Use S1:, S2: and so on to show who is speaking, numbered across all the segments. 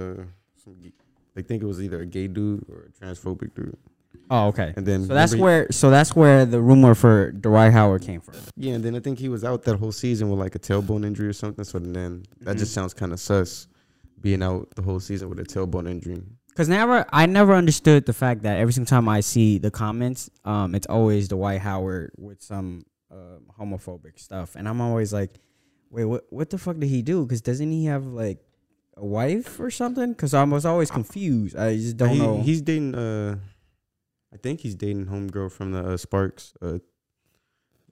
S1: uh, I think it was either a gay dude or a transphobic dude.
S2: Oh, okay.
S1: And then
S2: So that's
S1: remember
S2: where so that's where the rumor for Dwight Howard came from.
S1: yeah, and then I think he was out that whole season with like a tailbone injury or something. So then that
S2: Mhm.
S1: just sounds kind of sus, being out the whole season with a tailbone injury.
S2: Cause never, I never understood the fact that every single time I see the comments, um, it's always Dwight Howard with some uh, homophobic stuff, and I'm always like, wait, what? What the fuck did he do? Cause doesn't he have like a wife or something? Cause I was always confused. I just don't
S1: he,
S2: know.
S1: He's dating. Uh, I think he's dating homegirl from the uh, Sparks. Uh,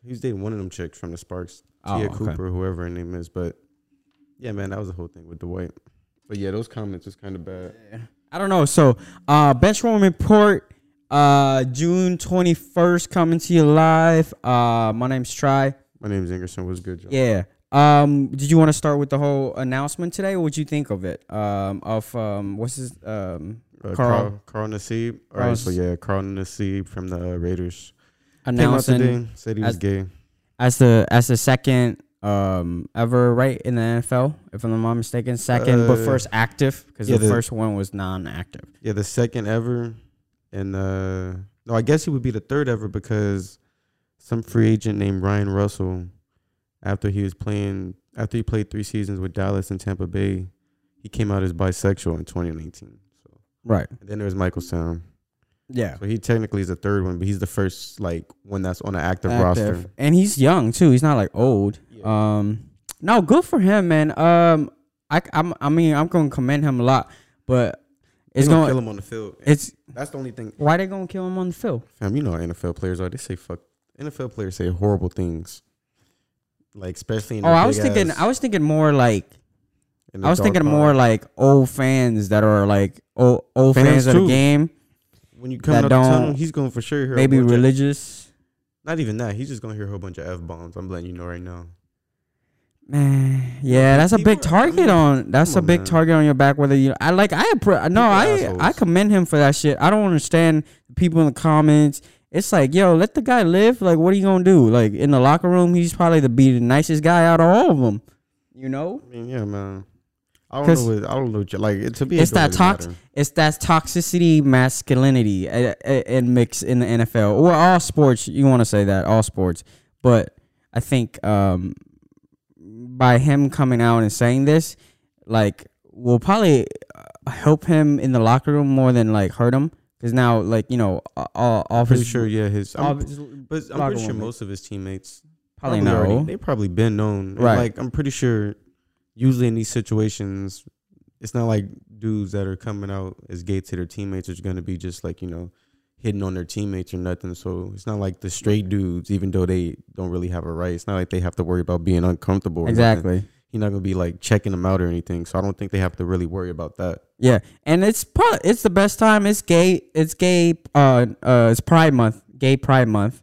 S1: he's dating one of them chicks from the Sparks,
S2: Oh,
S1: Te'a
S2: okay.
S1: Cooper, whoever her name is. But yeah, man, that was the whole thing with the Dwight. But yeah, those comments was kind of bad.
S2: I don't know. So, uh, Benchwarm report, uh, June 21st, coming to you live. Uh, my name's Tri.
S1: My name's Engerson. Was good, John.
S2: Yeah. Um, did you want to start with the whole announcement today? What'd you think of it? Um, of um, what's his um
S1: Uh,
S2: Carl-
S1: Carl Carl Nassib. All right, so yeah, Carl Nassib from the Raiders
S2: announcing
S1: today. Said he was
S2: as-
S1: gay.
S2: as the as the second um ever right in the NFL, if I'm not mistaken, second but
S1: Uh,
S2: first active because
S1: yeah,
S2: the,
S1: the-
S2: first one was non-active.
S1: Yeah, the second ever, and uh, no, I guess he would be the third ever because some free agent named Ryan Russell, after he was playing, after he played three seasons with Dallas and Tampa Bay, he came out as bisexual in 2019. So
S2: Right.
S1: and then there was Michael Sam.
S2: Yeah.
S1: So he technically is the third one, but he's the first like one that's on an active, roster.
S2: and he's young too. He's not like old.
S1: Yeah.
S2: Um, no, good for him, man. Um, I I'm, I mean I'm gonna commend him a lot, but
S1: It's
S2: going
S1: kill him on the field.
S2: it's
S1: That's the only thing.
S2: why they gonna kill him on the field?
S1: Fam, you know how NFL players are. They say fuck. NFL players say horrible things. Like especially in
S2: Oh, I was thinking I was thinking more like I was thinking more like old fans that are like old old fans,
S1: Fans
S2: of the game,
S1: when you come out the tunnel, he's going for sure. Hear
S2: maybe
S1: bunch of-
S2: religious.
S1: not even that. He's just gonna hear a whole bunch of f bombs. I'm letting you know right now.
S2: Man, yeah, that's a big target on. That's a big target on your back. Whether you, I like, I no, I. I commend him for that shit. I don't understand people in the comments. It's like, yo, let the guy live. Like, what are you gonna do? Like in the locker room, he's probably the be the nicest guy out of all of them. You know,
S1: I mean, yeah, man. I don't
S2: 'Cause
S1: know. What, I don't know. what you- Like it- to be,
S2: it's that tox. It's that toxicity, masculinity, uh, uh, and mix in the NFL or all sports. You want to say that all sports, but I think um, by him coming out and saying this, like, will probably uh, help him in the locker room more than like hurt him. Because now, like you know, all, all
S1: I'm pretty
S2: his,
S1: sure. Yeah, his. I'm,
S2: his
S1: but I'm pretty sure most of his teammates
S2: probably
S1: already-
S2: know.
S1: They probably been known. And,
S2: Right.
S1: Like I'm pretty sure. Usually in these situations, it's not like dudes that are coming out as gay to their teammates are going to be just like you know hitting on their teammates or nothing. So it's not like the straight dudes, even though they don't really have a right. It's not like they have to worry about being uncomfortable. or nothing. He's not gonna be like checking them out or anything. So I don't think they have to really worry about that.
S2: Yeah, and it's probably it's the best time. It's gay. It's gay. Uh, uh, it's Pride Month. Gay Pride Month,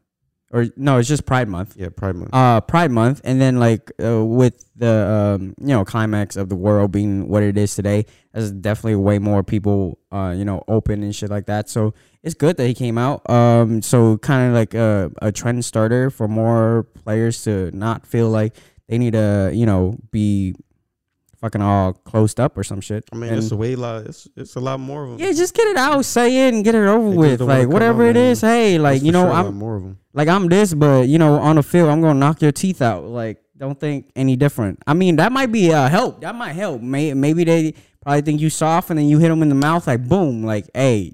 S2: or no, it's just Pride Month.
S1: Yeah, Pride Month.
S2: Uh, Pride Month, and then like uh, with the um, you know, climax of the world being what it is today, there's definitely way more people, uh, you know, open and shit like that. So it's good that he came out. Um, so kind of like a, a trend starter for more players to not feel like they need to, you know, be fucking all closed up or some shit.
S1: I mean,
S2: And-
S1: it's a way lot. It's it's a lot more of them.
S2: yeah, just get it out, say it, and get it over
S1: They
S2: with. Like whatever it is, hey, like you know, I'm
S1: more of them.
S2: like I'm this, but you know, on the field, I'm gonna knock your teeth out. Like, don't think any different. I mean, that might be a help. That might help. May, maybe they probably think you soft, and then you hit them in the mouth, like boom, like hey,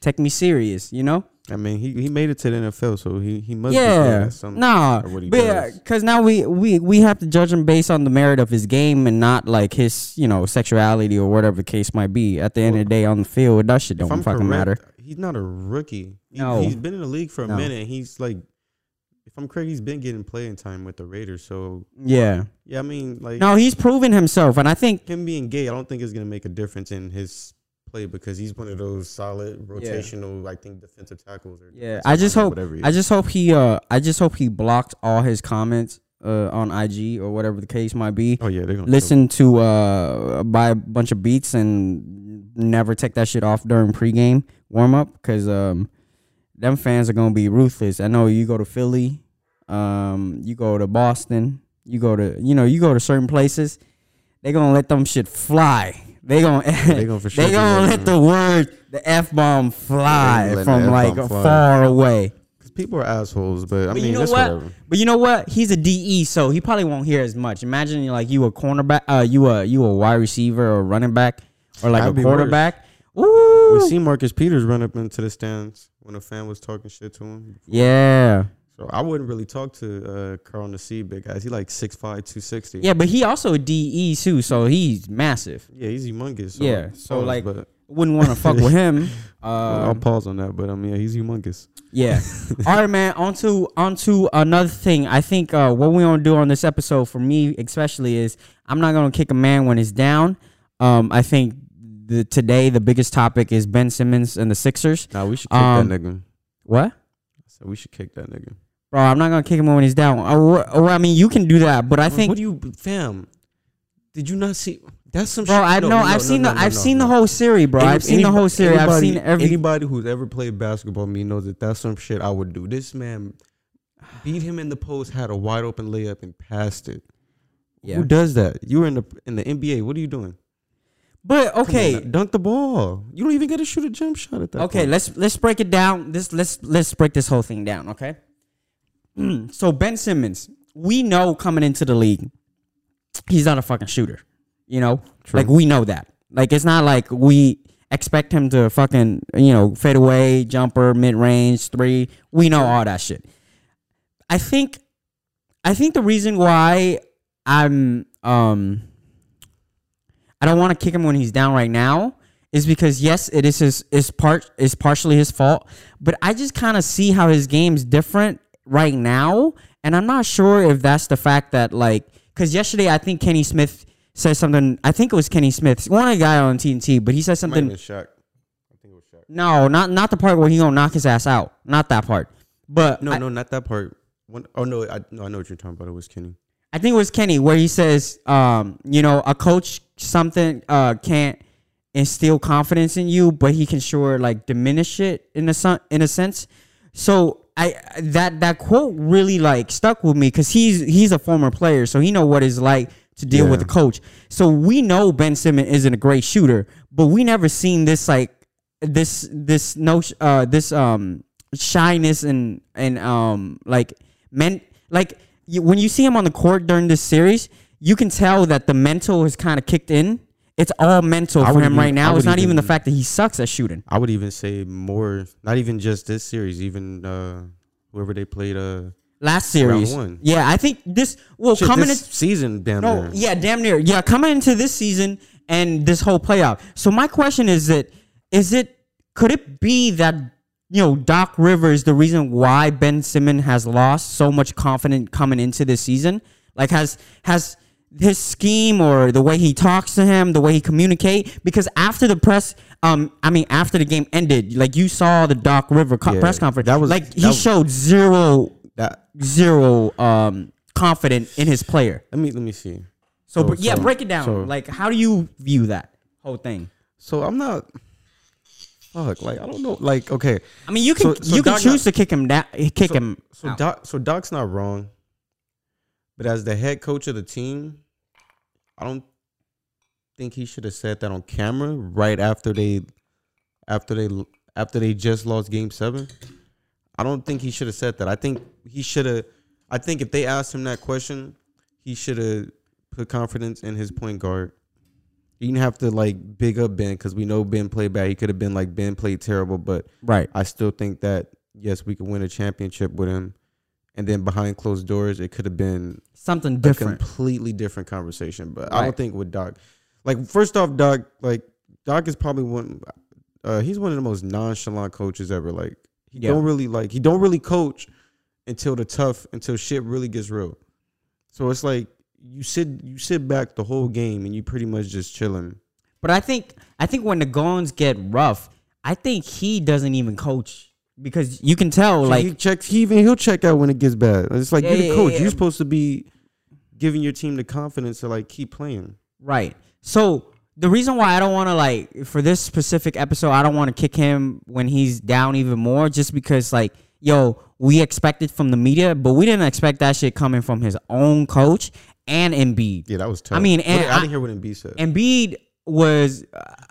S2: take me serious. You know?
S1: I mean, he he made it to the NFL, so he he must.
S2: Yeah.
S1: some,
S2: Nah,
S1: or what he
S2: but yeah,
S1: does.
S2: because now we we we have to judge him based on the merit of his game and not like his you know sexuality or whatever the case might be. At the end of the day, on the field, that shit don't fucking
S1: correct,
S2: matter.
S1: He's not a rookie. He,
S2: No.
S1: he's been in the league for a
S2: No.
S1: minute. He's like, if I'm correct, he's been getting playing time with the Raiders. So
S2: Yeah.
S1: yeah, I mean, like
S2: No, he's proven himself, and I think
S1: him being gay, I don't think is gonna make a difference in his play because he's one of those solid rotational, I think, defensive tackles. Or
S2: Yeah, I just hope I just hope he uh I just hope he blocked all his comments uh on IG or whatever the case might be.
S1: Oh yeah, they're gonna
S2: Listen to uh buy a bunch of beats and never take that shit off during pregame warm up because um them fans are gonna be ruthless. I know you go to Philly, um you go to Boston, you go to you know you go to certain places, they gonna let them shit fly. They gonna
S1: they gonna for sure
S2: they gonna let the word the f bomb fly from like
S1: fly.
S2: far away.
S1: 'Cause people are assholes, but I
S2: But
S1: mean,
S2: you know what?
S1: whatever.
S2: But you know what? He's a DE, so he probably won't hear as much. Imagine like you a cornerback, uh, you a you a wide receiver or running back or like
S1: That'd
S2: a quarterback. Ooh,
S1: We see Marcus Peters run up into the stands when a fan was talking shit to him.
S2: yeah,
S1: So I wouldn't really talk to uh, Carl Nassib, big guys. He like 6'5", 260.
S2: yeah. But he also a DE too, so he's massive.
S1: Yeah, he's humongous.
S2: Yeah, so,
S1: pause,
S2: like, Wouldn't want to fuck with him.
S1: I'll
S2: Um,
S1: pause on that. But I mean, yeah, he's humongous.
S2: Yeah. All right, man. On to on to another thing. I think uh, what we're gonna do on this episode, for me especially, is I'm not gonna kick a man when he's down. Um, I think the today the biggest topic is Ben Simmons and the Sixers.
S1: Nah, we should kick
S2: Um,
S1: that nigga.
S2: What?
S1: So we should kick that nigga.
S2: Bro, I'm not gonna kick him when he's down. Or, or I mean, you can do that, but I think,
S1: what do you, fam? Did you not see? That's some.
S2: bro.
S1: shit.
S2: I know.
S1: no,
S2: I've
S1: no,
S2: seen
S1: no,
S2: the. I've seen the whole series, bro.
S1: Any-
S2: I've seen the whole series. I've seen every.
S1: Anybody who's ever played basketball me knows that that's some shit I would do. This man beat him in the post, had a wide open layup, and passed it.
S2: Yeah.
S1: Who does that? You were in the in the NBA. What are you doing?
S2: But
S1: Come on
S2: okay,
S1: dunk the ball. You don't even get to shoot a jump shot at that.
S2: Okay,
S1: point.
S2: let's let's break it down. This let's let's break this whole thing down. Okay. So Ben Simmons, we know coming into the league, he's not a fucking shooter. You know,
S1: True.
S2: like we know that. Like it's not like we expect him to fucking you know fade away, jumper, mid range, three. We know all that shit. I think, I think the reason why I'm um I don't want to kick him when he's down right now is because yes, it is his is part is partially his fault, but I just kind of see how his game's different right now, and I'm not sure if that's the fact that like because yesterday I think Kenny Smith said something. I think it was Kenny Smith, one of the guy on TNT, but he said
S1: Might have
S2: something.
S1: been Shaq. I think it was Shaq.
S2: No, not not the part where he gonna knock his ass out, not that part. But
S1: No,
S2: I,
S1: no, not that part. One, oh no, I no, I know what you're talking about. It was Kenny.
S2: I think it was Kenny where he says, um, you know, a coach something uh can't instill confidence in you, but he can sure like diminish it in a son- in a sense. So I that that quote really like stuck with me because he's he's a former player, so he know what it's like to deal with a coach. So we know Ben Simmons isn't a great shooter, but we never seen this like this this no uh this um shyness and and um like men like you, when you see him on the court during this series, you can tell that the mental has kind of kicked in. It's all mental
S1: I
S2: for him
S1: even-
S2: right now. It's not even the fact that he sucks at shooting.
S1: I would even say more. Not even just this series. Even uh, whoever they played. Uh,
S2: Last series, yeah, I think this. Well,
S1: shit,
S2: coming
S1: this
S2: in,
S1: season, damn
S2: No,
S1: near.
S2: yeah, damn near. Yeah, coming into this season and this whole playoff. So my question is that is it could it be that you know Doc Rivers the reason why Ben Simmons has lost so much confidence coming into this season? Like has has his scheme or the way he talks to him, the way he communicate because after the press um I mean after the game ended, like you saw the Doc River co-
S1: Yeah,
S2: press conference.
S1: that was-
S2: like he
S1: was-
S2: showed zero
S1: That
S2: zero um confident in his player.
S1: let me let me see.
S2: So,
S1: So-
S2: yeah,
S1: so-
S2: break it down.
S1: so-
S2: like, how do you view that whole thing?
S1: So I'm not. Fuck, like I don't know. Like okay,
S2: I mean, you can you can
S1: Doc
S2: choose
S1: not-
S2: to kick him down, kick
S1: so,
S2: him.
S1: So
S2: out.
S1: Doc, so Doc's not wrong, but as the head coach of the team, I don't think he should have said that on camera right after they, after they, after they just lost Game Seven. I don't think he should have said that. I think he should have. I think if they asked him that question, he should have put confidence in his point guard. He didn't have to like big up Ben because we know Ben played bad. He could have been like Ben played terrible, but
S2: right.
S1: I still think that yes, we could win a championship with him. And then behind closed doors, it could have been
S2: Something
S1: a
S2: different.
S1: completely different conversation. But I don't think with Doc, like first off, Doc, like Doc is probably one. Uh, he's one of the most nonchalant coaches ever. Like he
S2: Yeah.
S1: don't really like he don't really coach until the tough until shit really gets real. So it's like you sit you sit back the whole game and you pretty much just chilling.
S2: But I think I think when the goings get rough, I think he doesn't even coach because you can tell. Like,
S1: he checks. He even he'll check out when it gets bad. It's like
S2: Yeah,
S1: you're the coach.
S2: yeah.
S1: You're supposed to be giving your team the confidence to like keep playing.
S2: Right. So the reason why I don't want to like for this specific episode, I don't want to kick him when he's down even more, just because like, yo, we expected from the media, but we didn't expect that shit coming from his own coach and Embiid.
S1: Yeah, that was tough.
S2: I mean, and
S1: I,
S2: I-
S1: didn't hear what Embiid said.
S2: Embiid, was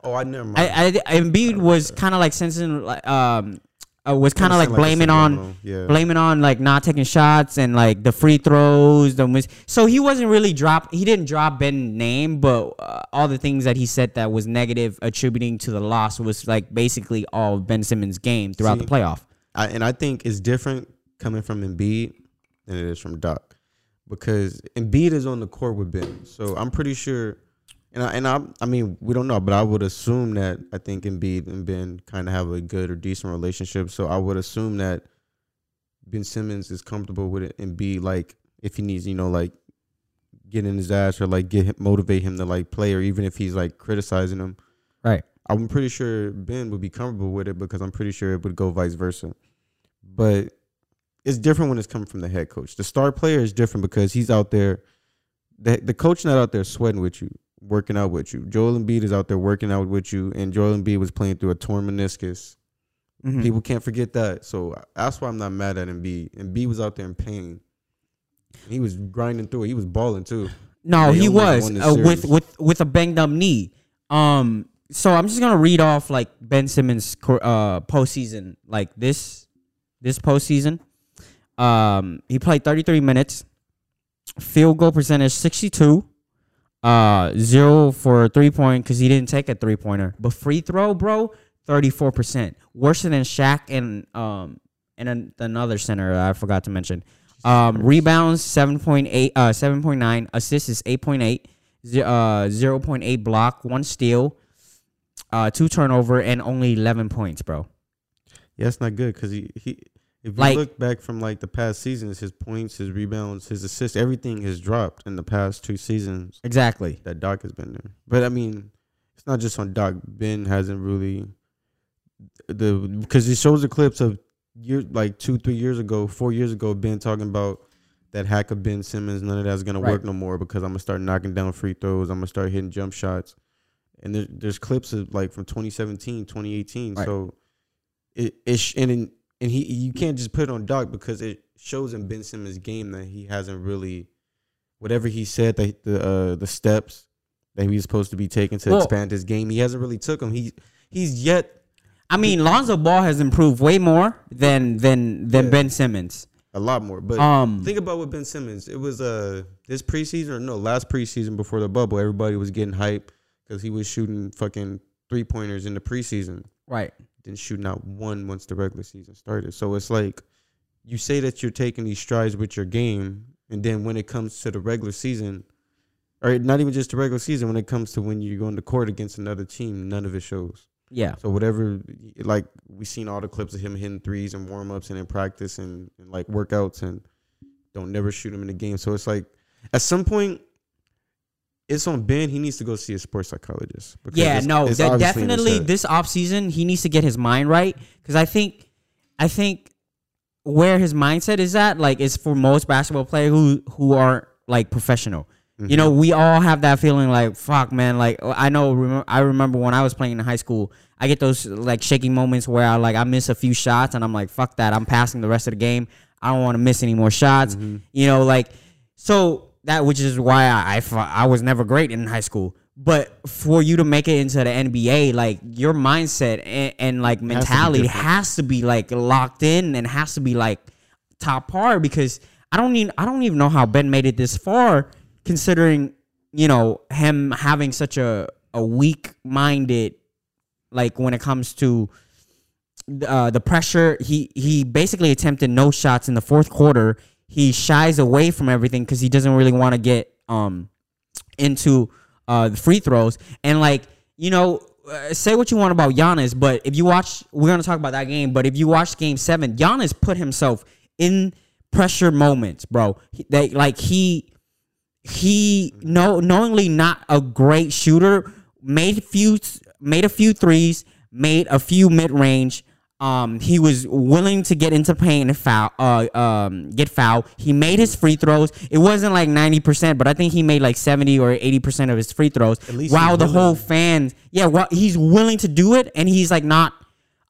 S1: Oh, I never mind.
S2: I, I Embiid was kind of like sensing like um uh, was kind of like blaming
S1: a
S2: on
S1: yeah.
S2: blaming on like not taking shots and like the free throws the mis- so he wasn't really drop he didn't drop Ben name but uh, all the things that he said that was negative attributing to the loss was like basically all of Ben Simmons game throughout
S1: See,
S2: the playoff.
S1: I, and I think it's different coming from Embiid than it is from Doc, because Embiid is on the court with Ben. So I'm pretty sure, and I and I I mean we don't know, but I would assume that I think Embiid and Ben kind of have a good or decent relationship. So I would assume that Ben Simmons is comfortable with it and be like if he needs, you know, like get in his ass or like get him, motivate him to like play, or even if he's like criticizing him.
S2: Right.
S1: I'm pretty sure Ben would be comfortable with it because I'm pretty sure it would go vice versa. But it's different when it's coming from the head coach. The star player is different because he's out there. The, the coach not out there sweating with you, working out with you. Joel Embiid is out there working out with you, and Joel Embiid was playing through a torn meniscus.
S2: Mhm.
S1: People can't forget that. So that's why I'm not mad at Embiid. Embiid was out there in pain. He was grinding through it. He was balling too.
S2: No,
S1: They
S2: he was uh, with with with a banged up knee. Um, so I'm just gonna read off like Ben Simmons' uh postseason, like this this postseason. Um, he played 33 minutes, field goal percentage 62, uh, zero for three point because he didn't take a three pointer, but free throw, bro, 34 percent, worse than Shaq and um and an, another center I forgot to mention. Um, rebounds seven point eight, uh, seven point nine. Assists is eight point eight. Uh, zero point eight block, one steal, uh, two turnover, and only eleven points, bro.
S1: Yeah, it's not good because he, he if you
S2: Like-
S1: look back from like the past seasons, his points, his rebounds, his assists, everything has dropped in the past two seasons
S2: Exactly.
S1: that Doc has been there. But I mean, it's not just on Doc. Ben hasn't really the because it shows the clips of year like two, three years ago, four years ago, Ben talking about that hack of Ben Simmons. None of that's gonna
S2: Right.
S1: work no more because I'm gonna start knocking down free throws. I'm gonna start hitting jump shots. And there's there's clips of like from 2017, 2018.
S2: Right.
S1: So it it sh- and in, and he you can't just put it on Doc because it shows in Ben Simmons' game that he hasn't really whatever he said that the uh, the steps that he was supposed to be taking to
S2: Well-
S1: expand his game. He hasn't really took them. He he's yet
S2: I mean, Lonzo Ball has improved way more than than than
S1: Yeah.
S2: Ben Simmons.
S1: a lot more. But
S2: Um,
S1: think about what Ben Simmons. It was uh this preseason or no last preseason before the bubble. Everybody was getting hype because he was shooting fucking three pointers in the preseason.
S2: right.
S1: Didn't shoot not one once the regular season started. So it's like you say that you're taking these strides with your game, and then when it comes to the regular season, or not even just the regular season, when it comes to when you're going to court against another team, none of it shows.
S2: Yeah.
S1: So whatever, like we've seen all the clips of him hitting threes and warm ups and in practice and, and like workouts and don't never shoot him in the game. So it's like at some point, it's on Ben. He needs to go see a sports psychologist. because
S2: Yeah,
S1: it's-
S2: no,
S1: it's
S2: de-
S1: obviously in his
S2: definitely this offseason he needs to get his mind right because I think, I think where his mindset is at, like, is for most basketball players who who are like professional. You know, mm-hmm. we all have that feeling like, fuck, man. Like, uh, I know, I remember when I was playing in high school, I get those like shaking moments where I like I miss a few shots and I'm like, fuck that, I'm passing the rest of the game. I don't want to miss any more shots. Mm-hmm. You know, like, so that which is why I, I I was never great in high school. But for you to make it into the NBA, like your mindset and, and like mentality
S1: different.
S2: has to be like locked in and has to be like top par because I don't even I don't even know how Ben made it this far considering you know him having such a a weak minded like when it comes to uh, the pressure he he basically attempted no shots in the fourth quarter he shies away from everything because he doesn't really want to get um into uh the free throws. And like you know uh, say what you want about Giannis but if you watch we're gonna talk about that game but if you watch game seven Giannis put himself in pressure moments bro. He- they like he he no knowingly not a great shooter made few made a few threes made a few mid-range um he was willing to get into paint and foul uh um get foul. He made his free throws. It wasn't like 90% but i think he made like 70 or 80% of his free throws.
S1: Least
S2: while the whole fans yeah well he's willing to do it and he's like not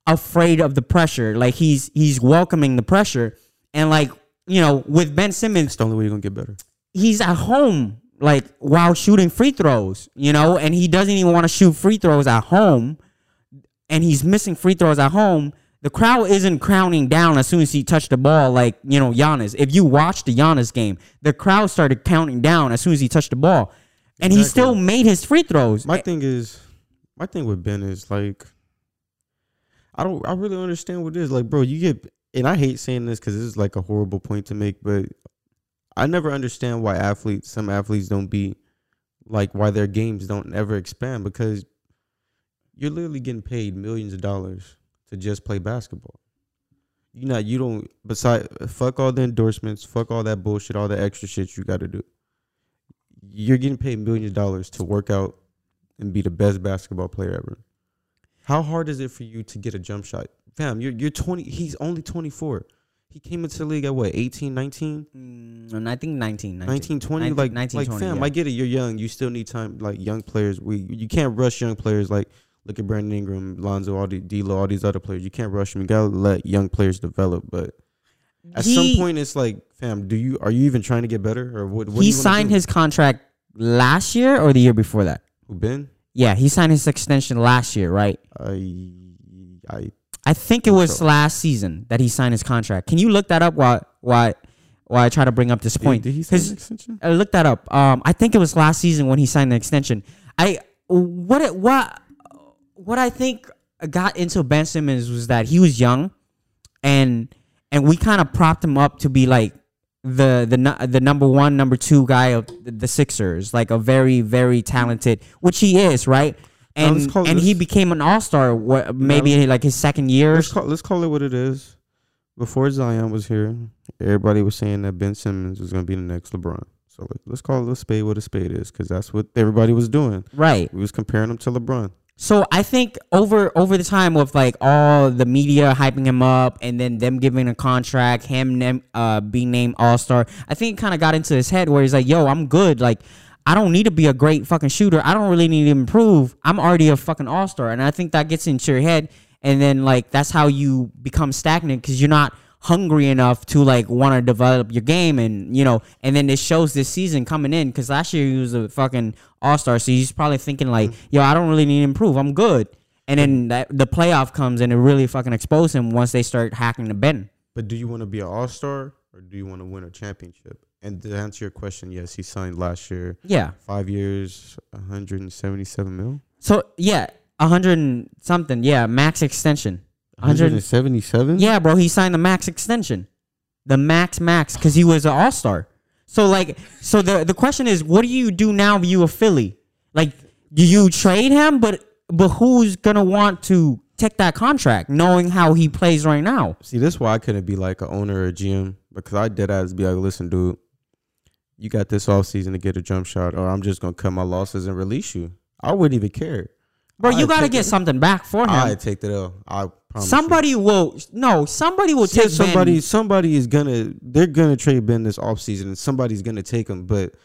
S2: afraid of the pressure. Like he's he's welcoming the pressure. And like you know with ben simmons
S1: It's the only way you're gonna get better.
S2: he's at home. like while shooting free throws, you know, and he doesn't even want to shoot free throws at home, and he's missing free throws at home. The crowd isn't crowning down as soon as he touched the ball, like you know Giannis. If you watch the Giannis game, the crowd started counting down as soon as he touched the ball, and he still made his free throws.
S1: My thing is, my thing with Ben is like, I don't, I really understand what it is. Like, bro, you get, and I hate saying this because this is like a horrible point to make, but I never understand why athletes, some athletes don't be like why their games don't ever expand because you're literally getting paid millions of dollars to just play basketball. You know, you don't. Beside, fuck all the endorsements, fuck all that bullshit, all the extra shit you got to do. You're getting paid millions of dollars to work out and be the best basketball player ever. How hard is it for you to get a jump shot? Fam, you're you're 20 he's only 24. He came into the league at what, 18, 19?
S2: Mm, I think 19, 19.
S1: 19, 20
S2: 19,
S1: like
S2: 19,
S1: like
S2: 20,
S1: fam,
S2: yeah.
S1: I get it, you're young, you still need time like young players. We you can't rush young players like look at Brandon Ingram, Lonzo, all the D'Lo, all these other players. You can't rush them. You got to let young players develop, but at
S2: He-
S1: some point it's like, fam, do you are you even trying to get better or what, what
S2: he signed his contract last year or the year before that.
S1: Who Ben?
S2: Yeah, he signed his extension last year, right?
S1: I I
S2: I think it was
S1: so.
S2: last season that he signed his contract. Can you look that up Why while while I try to bring up this point?
S1: Did, did he sign an extension?
S2: I looked that up. Um, I think it was last season when he signed the extension. I what it, what what I think got into Ben Simmons was that he was young, and and we kind of propped him up to be like the the the number one, number two guy of the, Sixers, like a very very talented, which he is, right? And and he became an All Star. Maybe like his second year.
S1: Let's call, let's call it what it is. Before Zion was here, everybody was saying that Ben Simmons was going to be the next LeBron. So let's call it a spade what a spade is, because that's what everybody was doing.
S2: Right.
S1: We was comparing him to LeBron.
S2: So I think over over the time of like all the media hyping him up and then them giving a contract, him uh being named All Star, I think it kind of got into his head where he's like, "Yo, I'm good. Like, I don't need to be a great fucking shooter. I don't really need to improve. I'm already a fucking All Star." And I think that gets into your head, and then like that's how you become stagnant because you're not hungry enough to like want to develop your game and you know and then it shows this season coming in because last year he was a fucking all-star so he's probably thinking like mm-hmm. yo i don't really need to improve i'm good and then mm-hmm. that, the playoff comes and it really fucking exposes him once they start hacking the Ben.
S1: But do you want to be an All Star or do you want to win a championship? And to answer your question, yes, he signed last year,
S2: Yeah.
S1: five years, 177 mil.
S2: So yeah, a hundred and something. Yeah, max extension. 100
S1: 177.
S2: Yeah, bro, he signed the max extension, the max max, because he was an all star. So like, so the the question is, what do you do now? If you a Philly, like, do you trade him? But but who's gonna want to take that contract, knowing how he plays right now?
S1: See, this is why I couldn't be like a owner or a GM because I did ass be like, listen, dude, you got this off season to get a jump shot, or I'm just gonna cut my losses and release you. I wouldn't even care.
S2: Bro, you gotta get
S1: it.
S2: something back for him.
S1: I take the L. I promise. you.
S2: somebody will no, somebody will
S1: Yeah,
S2: take
S1: somebody.
S2: Ben.
S1: Somebody is gonna. They're gonna trade Ben this off season, and somebody's gonna take him. But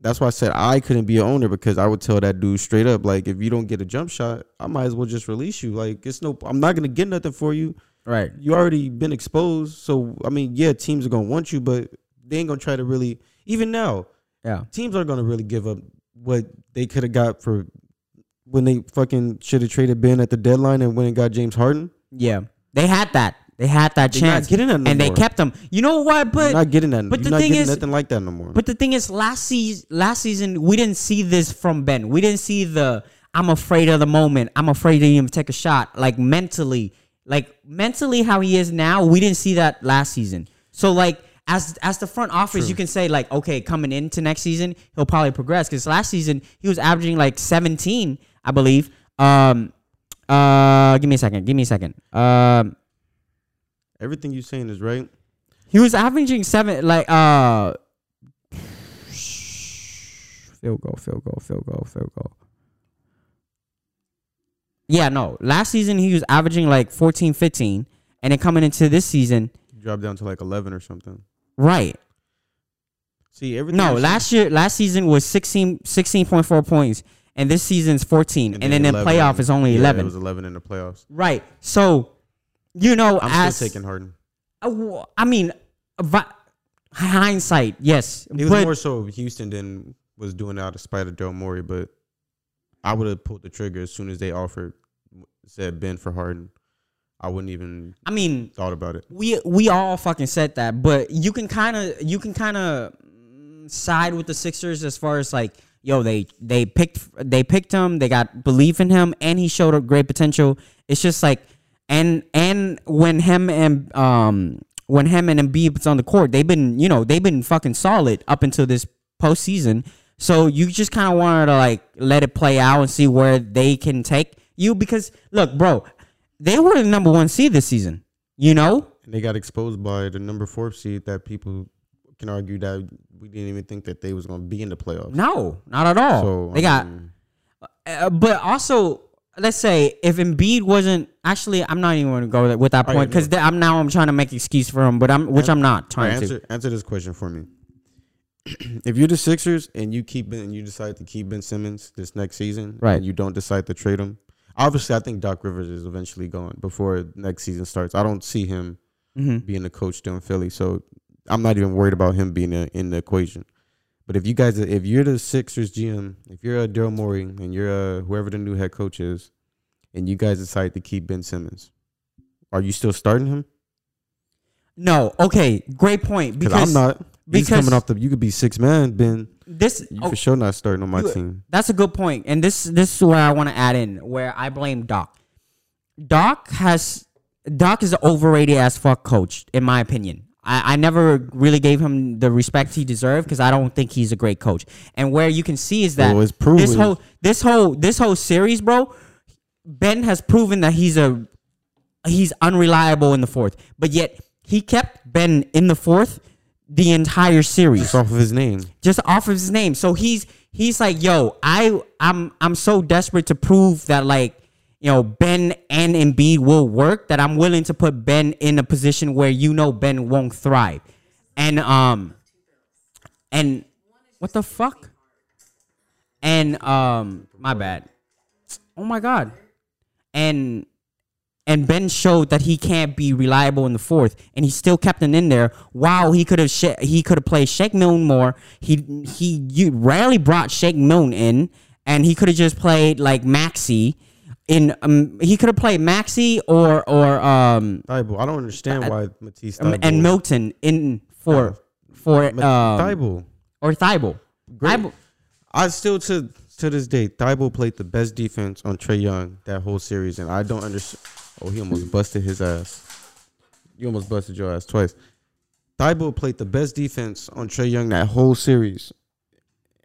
S1: that's why I said I couldn't be an owner because I would tell that dude straight up, like, if you don't get a jump shot, I might as well just release you. Like, it's no. I'm not gonna get nothing for you.
S2: Right.
S1: you already been exposed. So I mean, yeah, teams are gonna want you, but they ain't gonna try to really. Even now,
S2: Yeah.
S1: teams are gonna really give up what they could have got for when they fucking should have traded Ben at the deadline and when it got James Harden.
S2: Yeah. They had that. They had that
S1: They're
S2: chance.
S1: not getting that no
S2: and they kept him. You know what? But
S1: You're not getting that.
S2: but
S1: You're
S2: the thing is-
S1: nothing like that no more.
S2: But the thing is, last season, last season, we didn't see this from Ben. We didn't see the I'm afraid of the moment. I'm afraid to even take a shot. Like mentally, like mentally, how he is now, we didn't see that last season. So like. As, as the front office, you can say like, okay, coming into next season, he'll probably progress. Because last season he was averaging like 17, I believe. Um, uh, give me a second. Give me a second. Um,
S1: Everything you're saying is right.
S2: he was averaging seven, like uh, field goal, field goal, field goal, field goal. Yeah, no. Last season he was averaging like 14, 15, and then coming into this season,
S1: You dropped down to like 11 or something.
S2: right?
S1: See everything.
S2: No, last year, last season was 16, 16.4 points, and this season's fourteen, and, then, in
S1: 11
S2: playoff is only
S1: yeah,
S2: eleven.
S1: It was 11 in the playoffs.
S2: right. So, you know,
S1: I'm
S2: as
S1: still taking Harden.
S2: Uh, i, w- I mean, hindsight, yes,
S1: It was
S2: but
S1: more so Houston than was doing out of spite of Daryl Morey, but I would have pulled the trigger as soon as they offered said Ben for Harden. I wouldn't even
S2: I mean,
S1: thought about it.
S2: we we all fucking said that, but you can kind of you can kind of mm, side with the Sixers as far as like, yo, they they picked they picked him, they got belief in him, and he showed up great potential. It's just like, and and when him and um when him and Embiid was on the court, they've been you know they've been fucking solid up until this postseason. So you just kind of wanted to like let it play out and see where they can take you because look, bro, they were the number one seed this season. You know,
S1: And they got exposed by the number four seed that people can argue that we didn't even think that they was going to be in the playoffs.
S2: No, not at all.
S1: So
S2: they
S1: I
S2: got,
S1: mean,
S2: uh, but also let's say if Embiid wasn't actually, I'm not even going to go with that
S1: All
S2: point
S1: right,
S2: because I'm now I'm trying to make excuse for him, but I'm which I'm not trying to.
S1: answer answer this question for me. if you're the Sixers and you keep Ben, and you decide to keep Ben Simmons this next season,
S2: Right.
S1: And you don't decide to trade him. Obviously, I think Doc Rivers is eventually going before next season starts. I don't see him
S2: hmm
S1: being the coach doing Philly, so I'm not even worried about him being a, in the equation. But if you guys, if you're the Sixers GM, if you're a Daryl Morey and you're a, whoever the new head coach is, and you guys decide to keep Ben Simmons, are you still starting him?
S2: No, okay, great point
S1: Because I'm not. He's
S2: because-
S1: coming off the. You could be six man, Ben.
S2: this
S1: You
S2: oh,
S1: for sure not starting on my
S2: you-
S1: team.
S2: That's a good point, and this this is where I want to add in where I blame Doc. Doc has Doc is an overrated as fuck coach, in my opinion. I, I never really gave him the respect he deserved because I don't think he's a great coach. And where you can see is that
S1: Well, it's proven.
S2: this whole this whole this whole series, bro, Ben has proven that he's a he's unreliable in the fourth, but yet he kept Ben in the fourth the entire series
S1: Just off of his name.
S2: just off of his name. So he's he's like, yo, I I'm I'm so desperate to prove that like you know Ben and Embiid will work that I'm willing to put Ben in a position where you know Ben won't thrive, and um and what the fuck, and um my bad, oh my god, and and Ben showed that he can't be reliable in the fourth, and he still kept him in there. Wow, he could have sh- he could have played Shake Milton more. He he you rarely brought Shake Milton in, and he could have just played like Maxey. In um, he could have played Maxey or or um
S1: Thybulle. I don't understand why Matisse Thybulle.
S2: and Milton in for for um,
S1: Thybulle.
S2: or Thybulle.
S1: Great.
S2: Thybulle-
S1: I still to to this day, Thybulle played the best defense on Trae Young that whole series, and I don't understand. Oh, he almost busted his ass. You almost busted your ass twice. Thybulle played the best defense on Trae Young that whole series,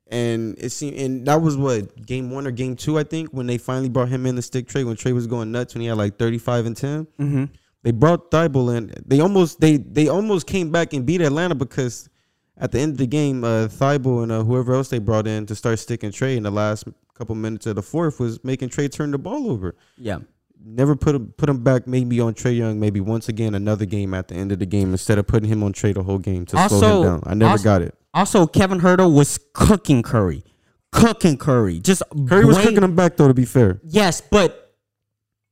S1: and it seemed, and that was what game one or game two, I think, when they finally brought him in the stick trade when Trae was going nuts when he had like thirty five and ten.
S2: Mhm.
S1: They brought Thybulle in. They almost they they almost came back and beat Atlanta because at the end of the game, uh, Thybulle and uh, whoever else they brought in to start sticking Trae in the last couple minutes of the fourth was making Trae turn the ball over.
S2: Yeah.
S1: Never put him put him back maybe on Trae Young maybe once again another game at the end of the game instead of putting him on Trae the whole game to slow
S2: Also-
S1: him down. I never
S2: also-
S1: got it.
S2: Also, Kevin Huerter was cooking Curry, cooking Curry. Just
S1: Curry was
S2: way-
S1: cooking him back though. To be fair,
S2: Yes, but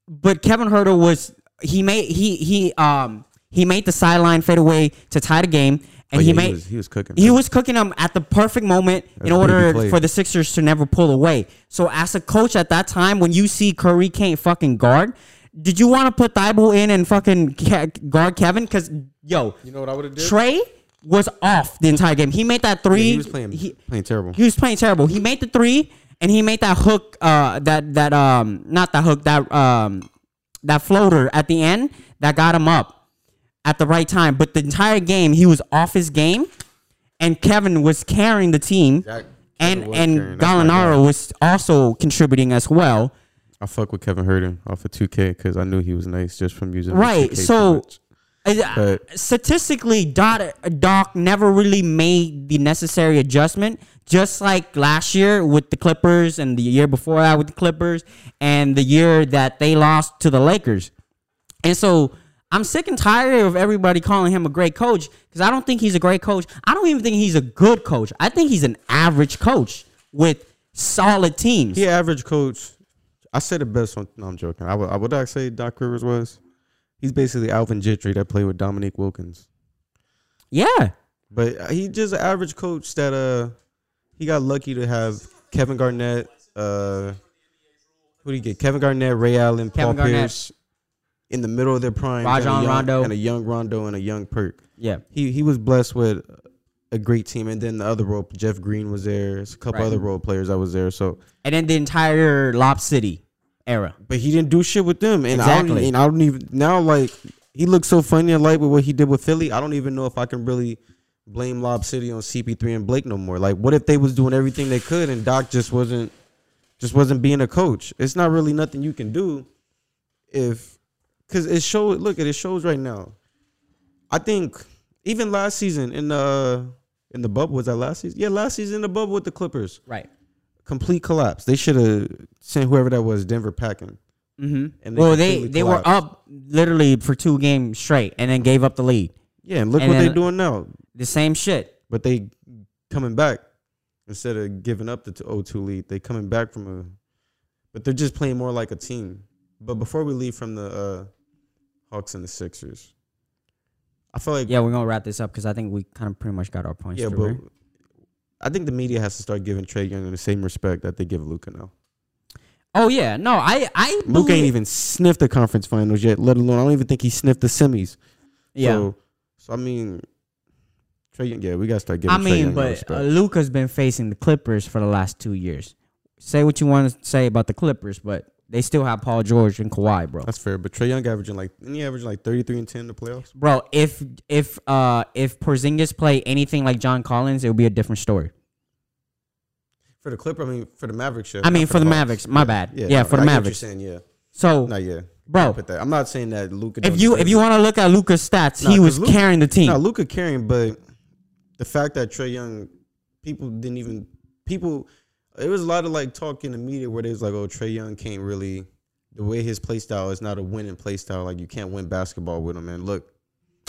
S2: but Kevin Huerter was he made he he um he made the sideline fadeaway to tie the game, and
S1: But
S2: he
S1: yeah,
S2: made
S1: was, he was cooking.
S2: he was cooking them at the perfect moment in
S1: That's a
S2: order for the Sixers to never pull away. So as a coach at that time, when you see Curry can't fucking guard, did you want to put Thybulle in and fucking guard Kevin? Because yo,
S1: you know what I would have did?
S2: Trae was off the entire game. He made that three.
S1: he was playing
S2: he-
S1: playing terrible.
S2: he was playing terrible. He made the three, and he made that hook. Uh, that that um, not that hook. That um, that floater at the end that got him up at the right time. But the entire game, he was off his game, and Kevin was carrying the team,
S1: That-
S2: and
S1: was
S2: and
S1: That's.
S2: Gallinari was also contributing as well.
S1: I fuck with Kevin Huerter off of 2K because I knew he was nice just from using
S2: Right,
S1: 2K
S2: so- Uh,
S1: But-
S2: statistically, Doc, Doc never really made the necessary adjustment. Just like last year with the Clippers, and the year before that with the Clippers, and the year that they lost to the Lakers. And so I'm sick and tired of everybody calling him a great coach because I don't think he's a great coach. I don't even think he's a good coach. I think he's an average coach with solid teams.
S1: He average coach. I said it best on. No, I'm joking. I would. I would I say Doc Rivers was. He's basically Alvin Gentry that played with Dominique Wilkins.
S2: Yeah.
S1: But he just an average coach that uh he got lucky to have Kevin Garnett. Uh, who did he get? Kevin Garnett, Ray Allen,
S2: Kevin
S1: Paul
S2: Garnett.
S1: Pierce, in the middle of their prime.
S2: Rajon
S1: and a young,
S2: Rondo.
S1: and a young Rondo and a young Perk.
S2: Yeah.
S1: He he was blessed with a great team, and then the other role, Jeff Green was there. There's a couple
S2: Right.
S1: other role players I was there. So,
S2: And then the entire Lob City era.
S1: but he didn't do shit with them, and I don't,
S2: Exactly.
S1: and I don't even now like he looks so funny in light with what he did with Philly. I don't even know if I can really blame Lob City on CP3 and Blake no more. Like, what if they was doing everything they could and Doc just wasn't just wasn't being a coach? It's not really nothing you can do if because it shows. Look at it shows right now. I think even last season in the in the bubble was that last season? Yeah, last season in the bubble with the Clippers,
S2: Right.
S1: complete collapse. They should have sent whoever that was Denver packing.
S2: Mm-hmm.
S1: And
S2: well, they they were up literally for two games straight, and then gave up the lead.
S1: Yeah, and look
S2: And
S1: what they're doing now.
S2: The same shit.
S1: But they coming back instead of giving up the 0-2 lead. They coming back from a, but they're just playing more like a team. But before we leave from the uh, Hawks and the Sixers, I feel like
S2: Yeah, we're gonna wrap this up because I think we kind of pretty much got our points.
S1: yeah,
S2: through,
S1: but
S2: right?
S1: I think the media has to start giving Trae Young the same respect that they give Luka now.
S2: oh yeah, no, I I Luka
S1: ain't even sniffed the conference finals yet, let alone I don't even think he sniffed the semis.
S2: yeah.
S1: So, so I mean, Trae Young, yeah, we gotta start giving.
S2: I mean, but uh, Luka's been facing the Clippers for the last two years. Say what you want to say about the Clippers, but they still have Paul George and Kawhi, bro.
S1: That's fair, but Trae Young averaging like, he averaging like thirty three and ten in the playoffs.
S2: Bro, if if uh if Porzingis play anything like John Collins, it would be a different story.
S1: For the Clipper, I mean, for the Mavericks, yeah.
S2: I mean,
S1: not
S2: for the
S1: Hawks.
S2: Mavericks, my
S1: Yeah,
S2: bad. Yeah,
S1: no,
S2: for the
S1: I get what
S2: Mavericks.
S1: You're saying, yeah,
S2: So,
S1: not yeah,
S2: bro,
S1: Put that. I'm not saying that Luka.
S2: if you if you want to look at Luka's stats, he was
S1: Luka-
S2: carrying the team.
S1: no Luka carrying, but the fact that Trae Young, people didn't even people. It was a lot of like talk in the media where they was like, "Oh, Trae Young can't really." The way his play style is not a winning play style. Like you can't win basketball with him. And look,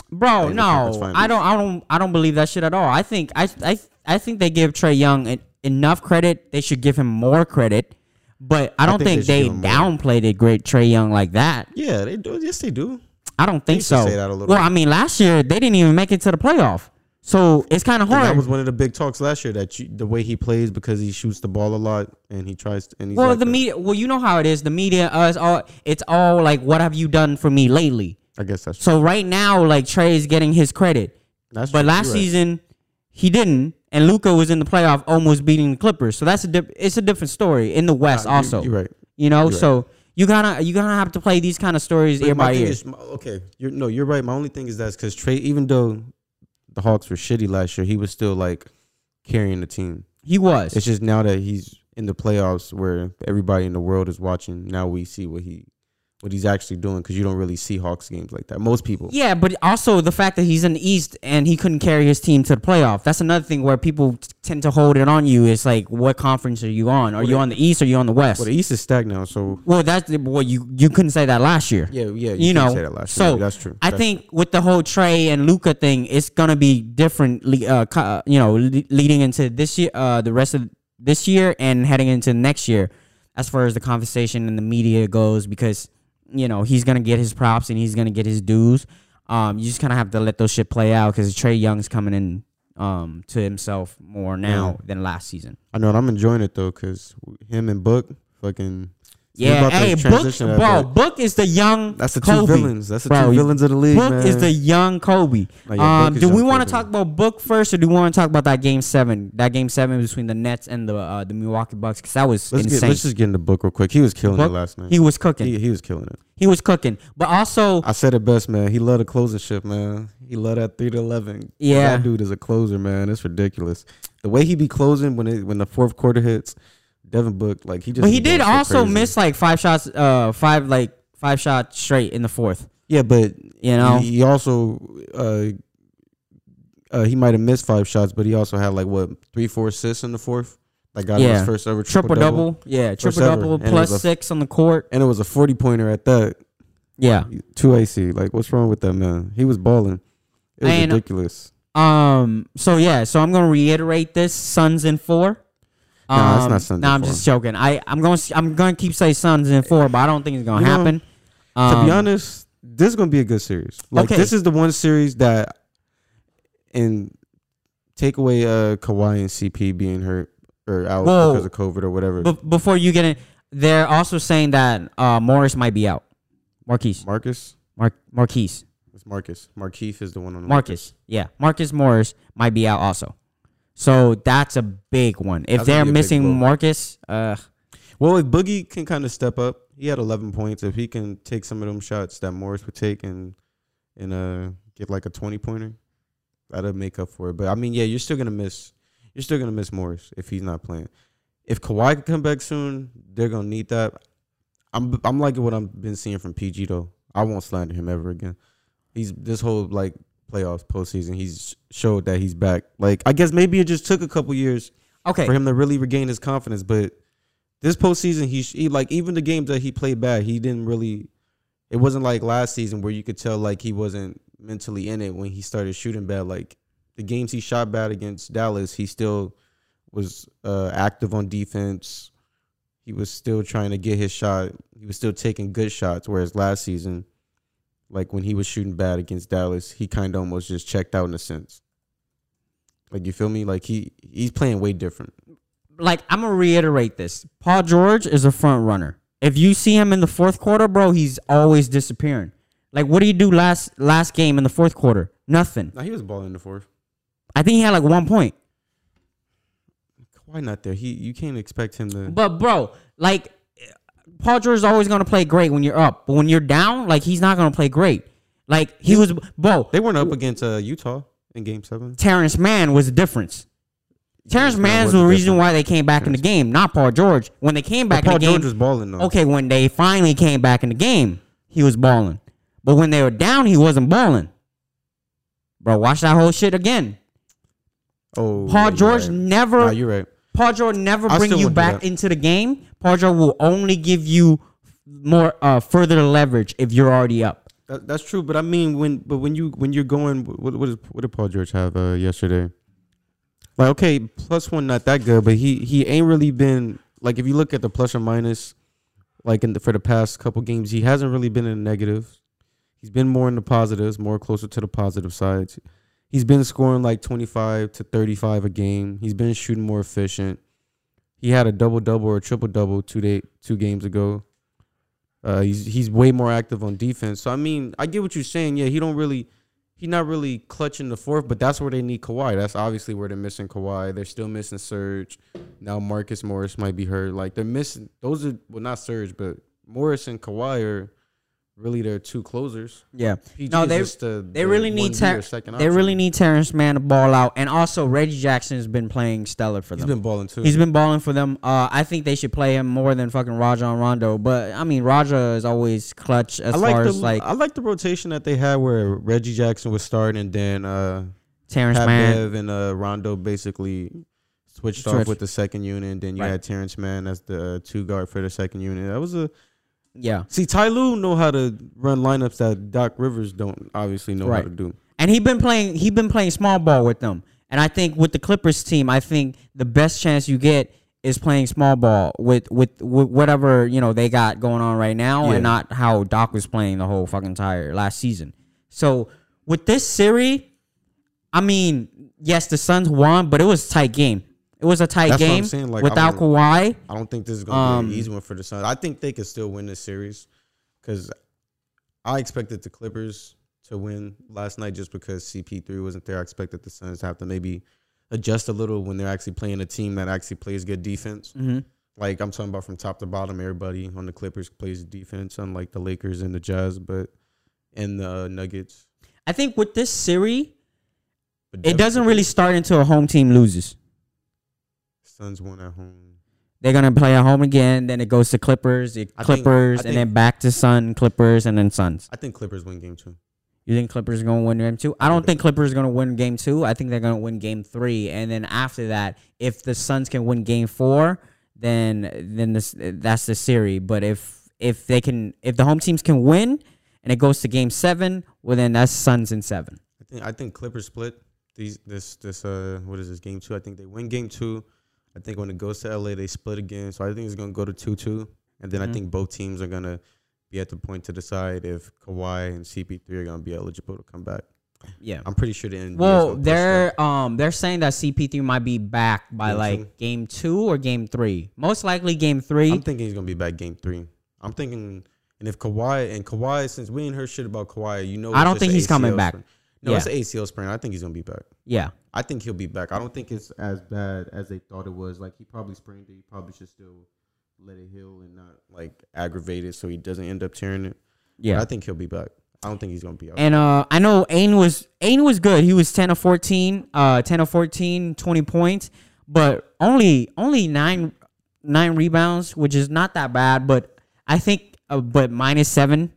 S2: Bro,
S1: conference
S2: no. I don't, I don't, I don't believe that shit at all. I think, I, I, I think they give Trae Young en- enough credit. They should give him more credit, but I don't
S1: think
S2: think,
S1: they
S2: they,
S1: should give him more.
S2: downplayed it great Trae Young like that.
S1: yeah, they do. Yes, they do.
S2: I don't think
S1: to
S2: so.
S1: say that a little
S2: well. I mean, last year they didn't even make it to the playoff, so it's kind of
S1: And
S2: hard.
S1: that was one of the big talks last year. That you, the way he plays because he shoots the ball a lot and he tries. To, and he's
S2: well,
S1: like
S2: the media, well, you know how it is. The media, us, all, it's all like, what have you done for me lately?
S1: I guess that's
S2: So right now, like Trae is getting his credit.
S1: that's.
S2: But
S1: true.
S2: last
S1: right.
S2: season, he didn't, and Luka was in the playoff, almost beating the Clippers. So that's a dip, it's a different story in the West,
S1: Nah,
S2: also.
S1: you're right.
S2: You know,
S1: you're right.
S2: so you gotta you gotta have to play these kind of stories
S1: But
S2: ear
S1: my
S2: by
S1: thing
S2: ear.
S1: is- okay, you're no, you're right. My only thing is that's because Trae, even though the Hawks were shitty last year, he was still like carrying the team.
S2: he was.
S1: It's just now that he's in the playoffs where everybody in the world is watching. Now we see what he what he's actually doing because you don't really see Hawks games like that. Most people.
S2: yeah, but also the fact that he's in the East and he couldn't carry his team to the playoff. That's another thing where people t- tend to hold it on you. It's like, what conference are you on? Are you on the East or are you on the West?
S1: Well, the East is stacked now, so
S2: well, that's well, you you couldn't say that last year.
S1: yeah, yeah.
S2: you
S1: couldn't
S2: know,
S1: say that last
S2: so
S1: year. that's true.
S2: I
S1: That's
S2: think with the whole Trae and Luka thing, it's gonna be different. Uh, uh, you know, leading into this year, uh, the rest of this year, and heading into next year, as far as the conversation and the media goes, because you know he's gonna get his props and he's gonna get his dues. Um, you just kind of have to let those shit play out because Trae Young's coming in um to himself more now than last season.
S1: I know, and I'm enjoying it though because him and Book fucking.
S2: Yeah, hey, Book,
S1: transition that,
S2: bro, Book is the young.
S1: That's the two
S2: Kobe.
S1: villains. That's the
S2: Bro,
S1: two villains of the league,
S2: Book
S1: man.
S2: is the young Kobe.
S1: No, yeah,
S2: um, do we want to talk about Book first, or do we want to talk about that game seven? That game seven between the Nets and the uh, the Milwaukee Bucks, because that was
S1: Let's
S2: insane.
S1: get let's just get in the book real quick. He was killing
S2: Book,
S1: it last night.
S2: he was cooking.
S1: He,
S2: He,
S1: he was killing it.
S2: He was cooking, but also
S1: I said it best, man. He loved a closing shift, man. He loved that three to eleven.
S2: Yeah.
S1: that dude is a closer, man. It's ridiculous. The way he be closing when it when the fourth quarter hits, Devin Book like he just.
S2: but he did also
S1: crazy.
S2: miss like five shots, uh, five like five shots straight in the fourth.
S1: Yeah, but
S2: You know,
S1: he, he also uh, uh he might have missed five shots, but he also had like what three, four assists in the fourth. Like got
S2: Yeah.
S1: his first ever
S2: triple
S1: triple,
S2: double, yeah, triple double plus
S1: a-
S2: six on the court.
S1: and it was a forty pointer at that.
S2: Yeah.
S1: Two AC. Like, what's wrong with that man? He was balling. It was
S2: And-
S1: ridiculous.
S2: Um. So yeah. So I'm gonna reiterate this: Suns in four.
S1: It's
S2: Um,
S1: not Suns
S2: Nah, I'm just joking. I I'm going to I'm going to keep saying Suns in four, but I don't think it's gonna
S1: You know,
S2: happen.
S1: to be
S2: Um,
S1: honest, this is gonna be a good series. Like
S2: Okay.
S1: this is the one series that, and take away uh Kawhi and CP being hurt. or out
S2: Whoa.
S1: because of COVID or whatever.
S2: Be- before you get in, they're also saying that uh, Morris might be out. Marquise,
S1: Marcus,
S2: Mar- Marquise,
S1: it's Marcus. Markeith is the one on the
S2: Marcus. Yeah, Marcus Morris might be out also. So that's a big one. If
S1: That's gonna
S2: they're
S1: be a big
S2: missing
S1: blow.
S2: Marcus, uh,
S1: Well, if Boogie can kind of step up, he had 11 points. If he can take some of them shots that Morris would take and and uh get like a 20 pointer, that'll make up for it. But I mean, yeah, you're still gonna miss. You're still gonna miss Morris if he's not playing. If Kawhi can come back soon, they're gonna need that. I'm I'm liking what I've been seeing from PG though. I won't slander him ever again. He's this whole like playoffs postseason. He's showed that he's back. Like I guess maybe it just took a couple years
S2: okay.
S1: for him to really regain his confidence. But this postseason, he, he like even the games that he played bad, he didn't really. It wasn't like last season where you could tell like he wasn't mentally in it when he started shooting bad. Like the games he shot bad against Dallas, he still was uh, active on defense. He was still trying to get his shot. He was still taking good shots. Whereas last season, like when he was shooting bad against Dallas, he kind of almost just checked out in a sense. Like you feel me? Like he he's playing way different.
S2: like I'm gonna reiterate this. Paul George is a front runner. If you see him in the fourth quarter, bro, he's always disappearing. Like, what did he do last last game in the fourth quarter? Nothing.
S1: Now he was balling in the fourth.
S2: I think he had like one point.
S1: Why not there? He you can't expect him to.
S2: But bro, like Paul George is always gonna play great when you're up, but when you're down, like he's not gonna play great. Like he was, bro.
S1: They weren't up against uh, Utah in Game Seven.
S2: Terrence Mann was the difference. Terrence
S1: Mann
S2: Mann's
S1: was
S2: the reason
S1: difference.
S2: why they came back in the game, not Paul George. When they came back
S1: Paul
S2: in the game,
S1: George was balling though.
S2: Okay, when they finally came back in the game, he was balling. But when they were down, he wasn't balling. Bro, watch that whole shit again.
S1: Oh,
S2: Paul
S1: yeah,
S2: George
S1: right.
S2: never
S1: Nah, you're right.
S2: Paul George never
S1: I
S2: bring you back into the game. Paul George will only give you more uh further leverage if you're already up.
S1: That, that's true, but I mean, when but when you when you're going, what what, is, what did Paul George have uh, yesterday? Like, okay, plus one not that good, but he he ain't really been like if you look at the plus or minus, like in the, for the past couple games, he hasn't really been in the negatives. He's been more in the positives, more closer to the positive sides. He's been scoring like 25 to 35 a game. He's been shooting more efficient. He had a double double or triple double two day two games ago. Uh, he's he's way more active on defense. So I mean, I get what you're saying. Yeah, he don't really, he's not really clutching the fourth, but that's where they need Kawhi. That's obviously where they're missing Kawhi. They're still missing Serge. Now Marcus Morris might be hurt. Like they're missing those are well not Serge, but Morris and Kawhi are really their two closers.
S2: Yeah.
S1: PG
S2: No,
S1: is
S2: they-
S1: just the,
S2: They
S1: the
S2: really need Ter- they really need Terrence Mann to ball out. And also Reggie Jackson has been playing stellar for
S1: He's
S2: them.
S1: been balling too.
S2: He's been balling for them. Uh, I think they should play him more than fucking Rajon Rondo. But I mean, Raja is always clutch as
S1: I like
S2: far
S1: the
S2: as like
S1: I like the rotation that they had where Reggie Jackson was starting and then uh
S2: Terrence
S1: Pat
S2: Mann.
S1: And uh, Rondo basically switched
S2: Switch.
S1: off with the second unit, and then you
S2: Right.
S1: had Terrence Mann as the uh, two guard for the second unit. That was a
S2: Yeah.
S1: see. Ty Lue know how to run lineups that Doc Rivers don't obviously know how to do.
S2: And he been playing he been playing small ball with them. And I think with the Clippers team, I think the best chance you get is playing small ball with with, with whatever, you know, they got going on right now
S1: Yeah.
S2: and not how Doc was playing the whole fucking entire last season. So with this series, I mean, yes, the Suns won, but it was a tight game. It was a tight
S1: That's
S2: game
S1: like,
S2: without
S1: don't-
S2: Kawhi.
S1: I don't think this is gonna
S2: Um,
S1: be an easy one for the Suns. I think they could still win this series because I expected the Clippers to win last night just because CP3 wasn't there. I expected the Suns to have to maybe adjust a little when they're actually playing a team that actually plays good defense.
S2: Mm-hmm.
S1: Like I'm talking about from top to bottom, everybody on the Clippers plays defense, unlike the Lakers and the Jazz, but and the Nuggets.
S2: I think with this series, it doesn't really start until a home team loses.
S1: Suns won at home.
S2: They're gonna play at home again. Then it goes to Clippers, it
S1: I think-
S2: Clippers,
S1: I
S2: and then back to Sun, Clippers, and then Suns.
S1: I think Clippers win game two.
S2: You think Clippers are gonna win game two? I don't think Clippers are gonna win game two. I think they're gonna win game three, and then after that, if the Suns can win game four, then then this that's the series. But if if they can, if the home teams can win, and it goes to game seven, well then that's Suns in seven.
S1: I think I think Clippers split these this this uh what is this game two? I think they win game two. I think when it goes to LA they split again. So I think it's gonna go to two two. And then
S2: Mhm.
S1: I think both teams are gonna be at the point to decide if Kawhi and CP3 are gonna be eligible to come back.
S2: Yeah.
S1: I'm pretty sure the NBA.
S2: Well, they're um they're saying that CP3 might be back by
S1: Game
S2: like
S1: two?
S2: game two or game three. Most likely game three.
S1: I'm thinking he's gonna be back game three. I'm thinking, and if Kawhi and Kawhi, since we ain't heard shit about Kawhi, you know,
S2: I don't think he's coming back.
S1: No,
S2: Yeah.
S1: it's an ACL sprain. I think he's gonna be back.
S2: yeah.
S1: I think he'll be back. I don't think it's as bad as they thought it was. Like he probably sprained it. He probably should still let it heal and not like aggravate it so he doesn't end up tearing it.
S2: Yeah.
S1: But I think he'll be back. I don't think he's gonna be out.
S2: And uh, I know Ayton was Ayton was good. He was 10 of 14, uh, 10 of 14, 20 points, but only only nine nine rebounds, which is not that bad. But I think, uh, but minus seven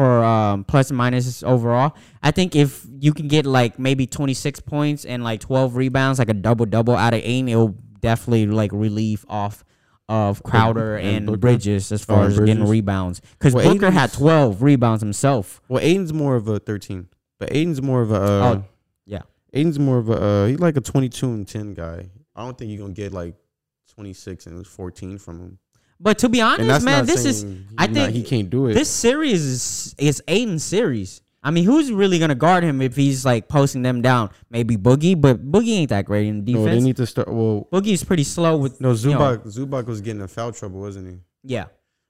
S2: for um, plus and minus overall. I think if you can get like maybe 26 points and like 12 rebounds, like a double double out of Ayton, it'll definitely like relieve off of Crowder
S1: and
S2: and,
S1: Booker?
S2: Bridges as
S1: Oh,
S2: far
S1: and
S2: as getting rebounds. Because
S1: Well,
S2: Booker had 12 rebounds himself.
S1: well, Ayton's more of a 13, but Ayton's more of a. Uh,
S2: Oh, yeah.
S1: Ayton's more of a. Uh, he's like a 22 and 10 guy. I don't think you're gonna get like 26 and 14 from him.
S2: But to be honest, man, this is I
S1: he's not-
S2: think
S1: he can't do it.
S2: this series is is Ayton's series. I mean, who's really gonna guard him if he's like posting them down? Maybe Boogie, but Boogie ain't that great in defense.
S1: no, they need to start. Well,
S2: Boogie's pretty slow with
S1: no,
S2: you know,
S1: Zubac. Zubac was getting in foul trouble, wasn't he?
S2: yeah,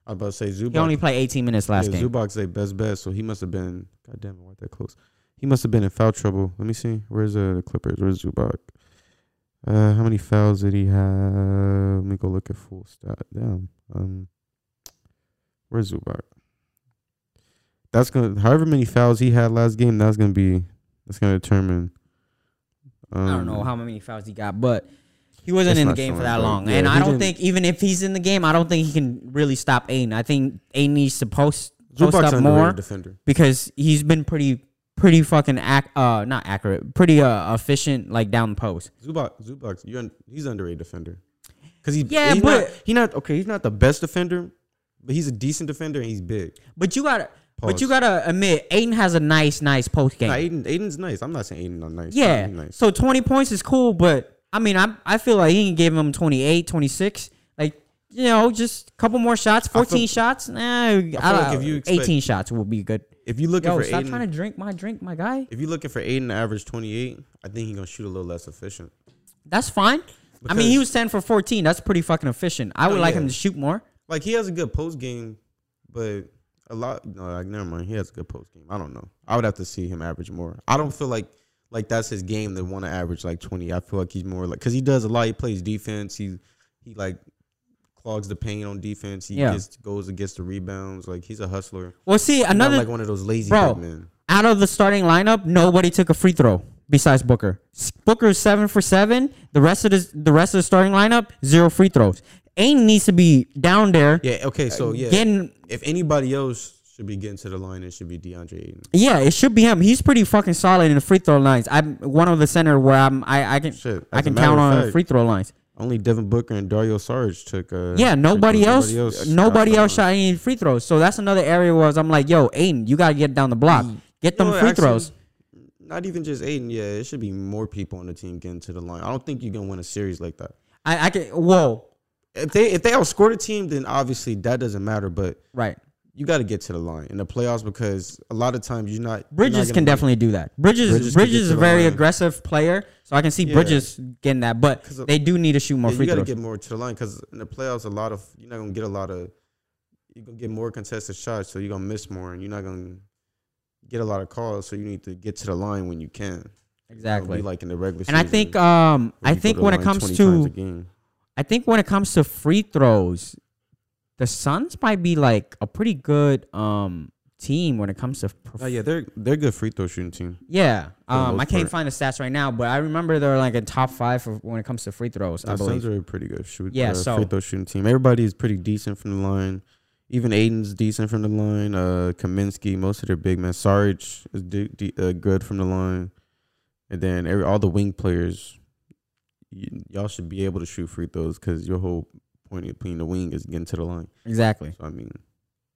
S1: I was about to say Zubac.
S2: he only played 18 minutes last
S1: yeah,
S2: game.
S1: Zubac's their best bet, so he must have been. God damn it, why that close? He must have been in foul trouble. Let me see. Where's uh, the Clippers? Where's Zubac? Uh, how many fouls did he have? Let me go look at full stat. Damn. Um, where's Zubac? That's gonna. However many fouls he had last game, that's gonna be. That's gonna determine. Um,
S2: I don't know how many fouls he got, but he wasn't in the game for that
S1: but
S2: long.
S1: yeah,
S2: and I don't
S1: didn't-
S2: think even if he's in the game, I don't think he can really stop Ayton. I think Ayton needs to post post
S1: Zubac's
S2: up more
S1: defender.
S2: because he's been pretty pretty fucking ac- uh not accurate, pretty uh efficient like down the post.
S1: Zubac, Zubac, he's underrated defender. Cause he,
S2: Yeah,
S1: he's
S2: but-
S1: not, he not okay. He's not the best defender, but he's a decent defender and he's big.
S2: But you gotta but you gotta admit Ayton has a nice nice post game.
S1: Nah, Ayton, Ayton's nice. I'm not saying Ayton not nice.
S2: yeah.
S1: Nice.
S2: So 20 points is cool, but I mean I I feel like he can give him 28, 26. Like you know, just a couple more shots,
S1: feel-
S2: 14 shots. Nah, I
S1: like
S2: don't-
S1: if you expect-
S2: 18 shots would be good.
S1: if you looking
S2: Yo,
S1: for
S2: stop
S1: Ayton,
S2: trying to drink my drink, my guy.
S1: if you looking for Ayton to average 28, I think he's gonna shoot a little less efficient.
S2: That's fine. I mean, he was 10 for 14. That's pretty fucking efficient. I would oh, like
S1: yeah.
S2: him to shoot more.
S1: Like he has a good post game, but a lot. No, like never mind. He has a good post game. I don't know. I would have to see him average more. I don't feel like like that's his game to want to average like 20. I feel like he's more like because he does a lot. He plays defense. He he like clogs the paint on defense. He
S2: Yeah.
S1: gets, goes against the rebounds. Like he's a hustler.
S2: Well, see, another
S1: like one of those lazy
S2: Bro.
S1: men.
S2: out of the starting lineup, nobody took a free throw besides Booker. Booker is seven for seven. The rest of the the rest of the starting lineup, zero free throws. Ayton needs to be down there
S1: Yeah. Okay. So yeah,
S2: getting.
S1: if anybody else should be getting to the line, it should be DeAndre Ayton.
S2: Yeah, it should be him. He's pretty fucking solid in the free throw lines. I'm one of the center where I'm. I, I can.
S1: Shit,
S2: I can count on the
S1: fact,
S2: free throw lines.
S1: Only Devin Booker and Dario Saric took. Uh,
S2: Yeah,
S1: free
S2: nobody else. Nobody else shot any free throws. So that's another area where I'm like, yo, Ayton, you gotta get down the block, get them
S1: You know
S2: free
S1: actually,
S2: throws.
S1: Not even just Ayton. Yeah, it should be more people on the team getting to the line. I don't think you're gonna win a series like that.
S2: I, I can. Whoa,
S1: If they if they outscore the team, then obviously that doesn't matter. But
S2: right.
S1: you got to get to the line in the playoffs because a lot of times you're not. you're not
S2: Bridges can definitely do that. Bridges
S1: Bridges
S2: Bridges, is a very
S1: line.
S2: aggressive player, so I can see
S1: Yeah.
S2: Bridges getting that. But they do need to shoot more
S1: Yeah,
S2: free
S1: you got to
S2: throws.
S1: get more to the line because in the playoffs, a lot of you're not gonna get a lot of. You're gonna get more contested shots, so you're gonna miss more, and you're not gonna get a lot of calls. So you need to get to the line when you can.
S2: exactly.
S1: Be like in the regular
S2: and I think um I think when it comes
S1: 20 times a
S2: to. I think when it comes to free throws, the Suns might be like a pretty good um team when it comes to prof-
S1: Oh yeah, they're they're a good free throw shooting team.
S2: yeah. Um, I can't
S1: part.
S2: find the stats right now, but I remember they're like in top five for when it comes to free throws. I
S1: The Suns
S2: believe.
S1: are a pretty good shoot.
S2: Yeah,
S1: uh,
S2: so-
S1: free throw shooting team. Everybody is pretty decent from the line. Even Ayton's decent from the line. Uh, Kaminsky, most of their big men. Saric is de- de- uh, good from the line. And then every all the wing players, y- y'all should be able to shoot free throws because your whole point of being the wing is getting to the line.
S2: Exactly.
S1: So I mean,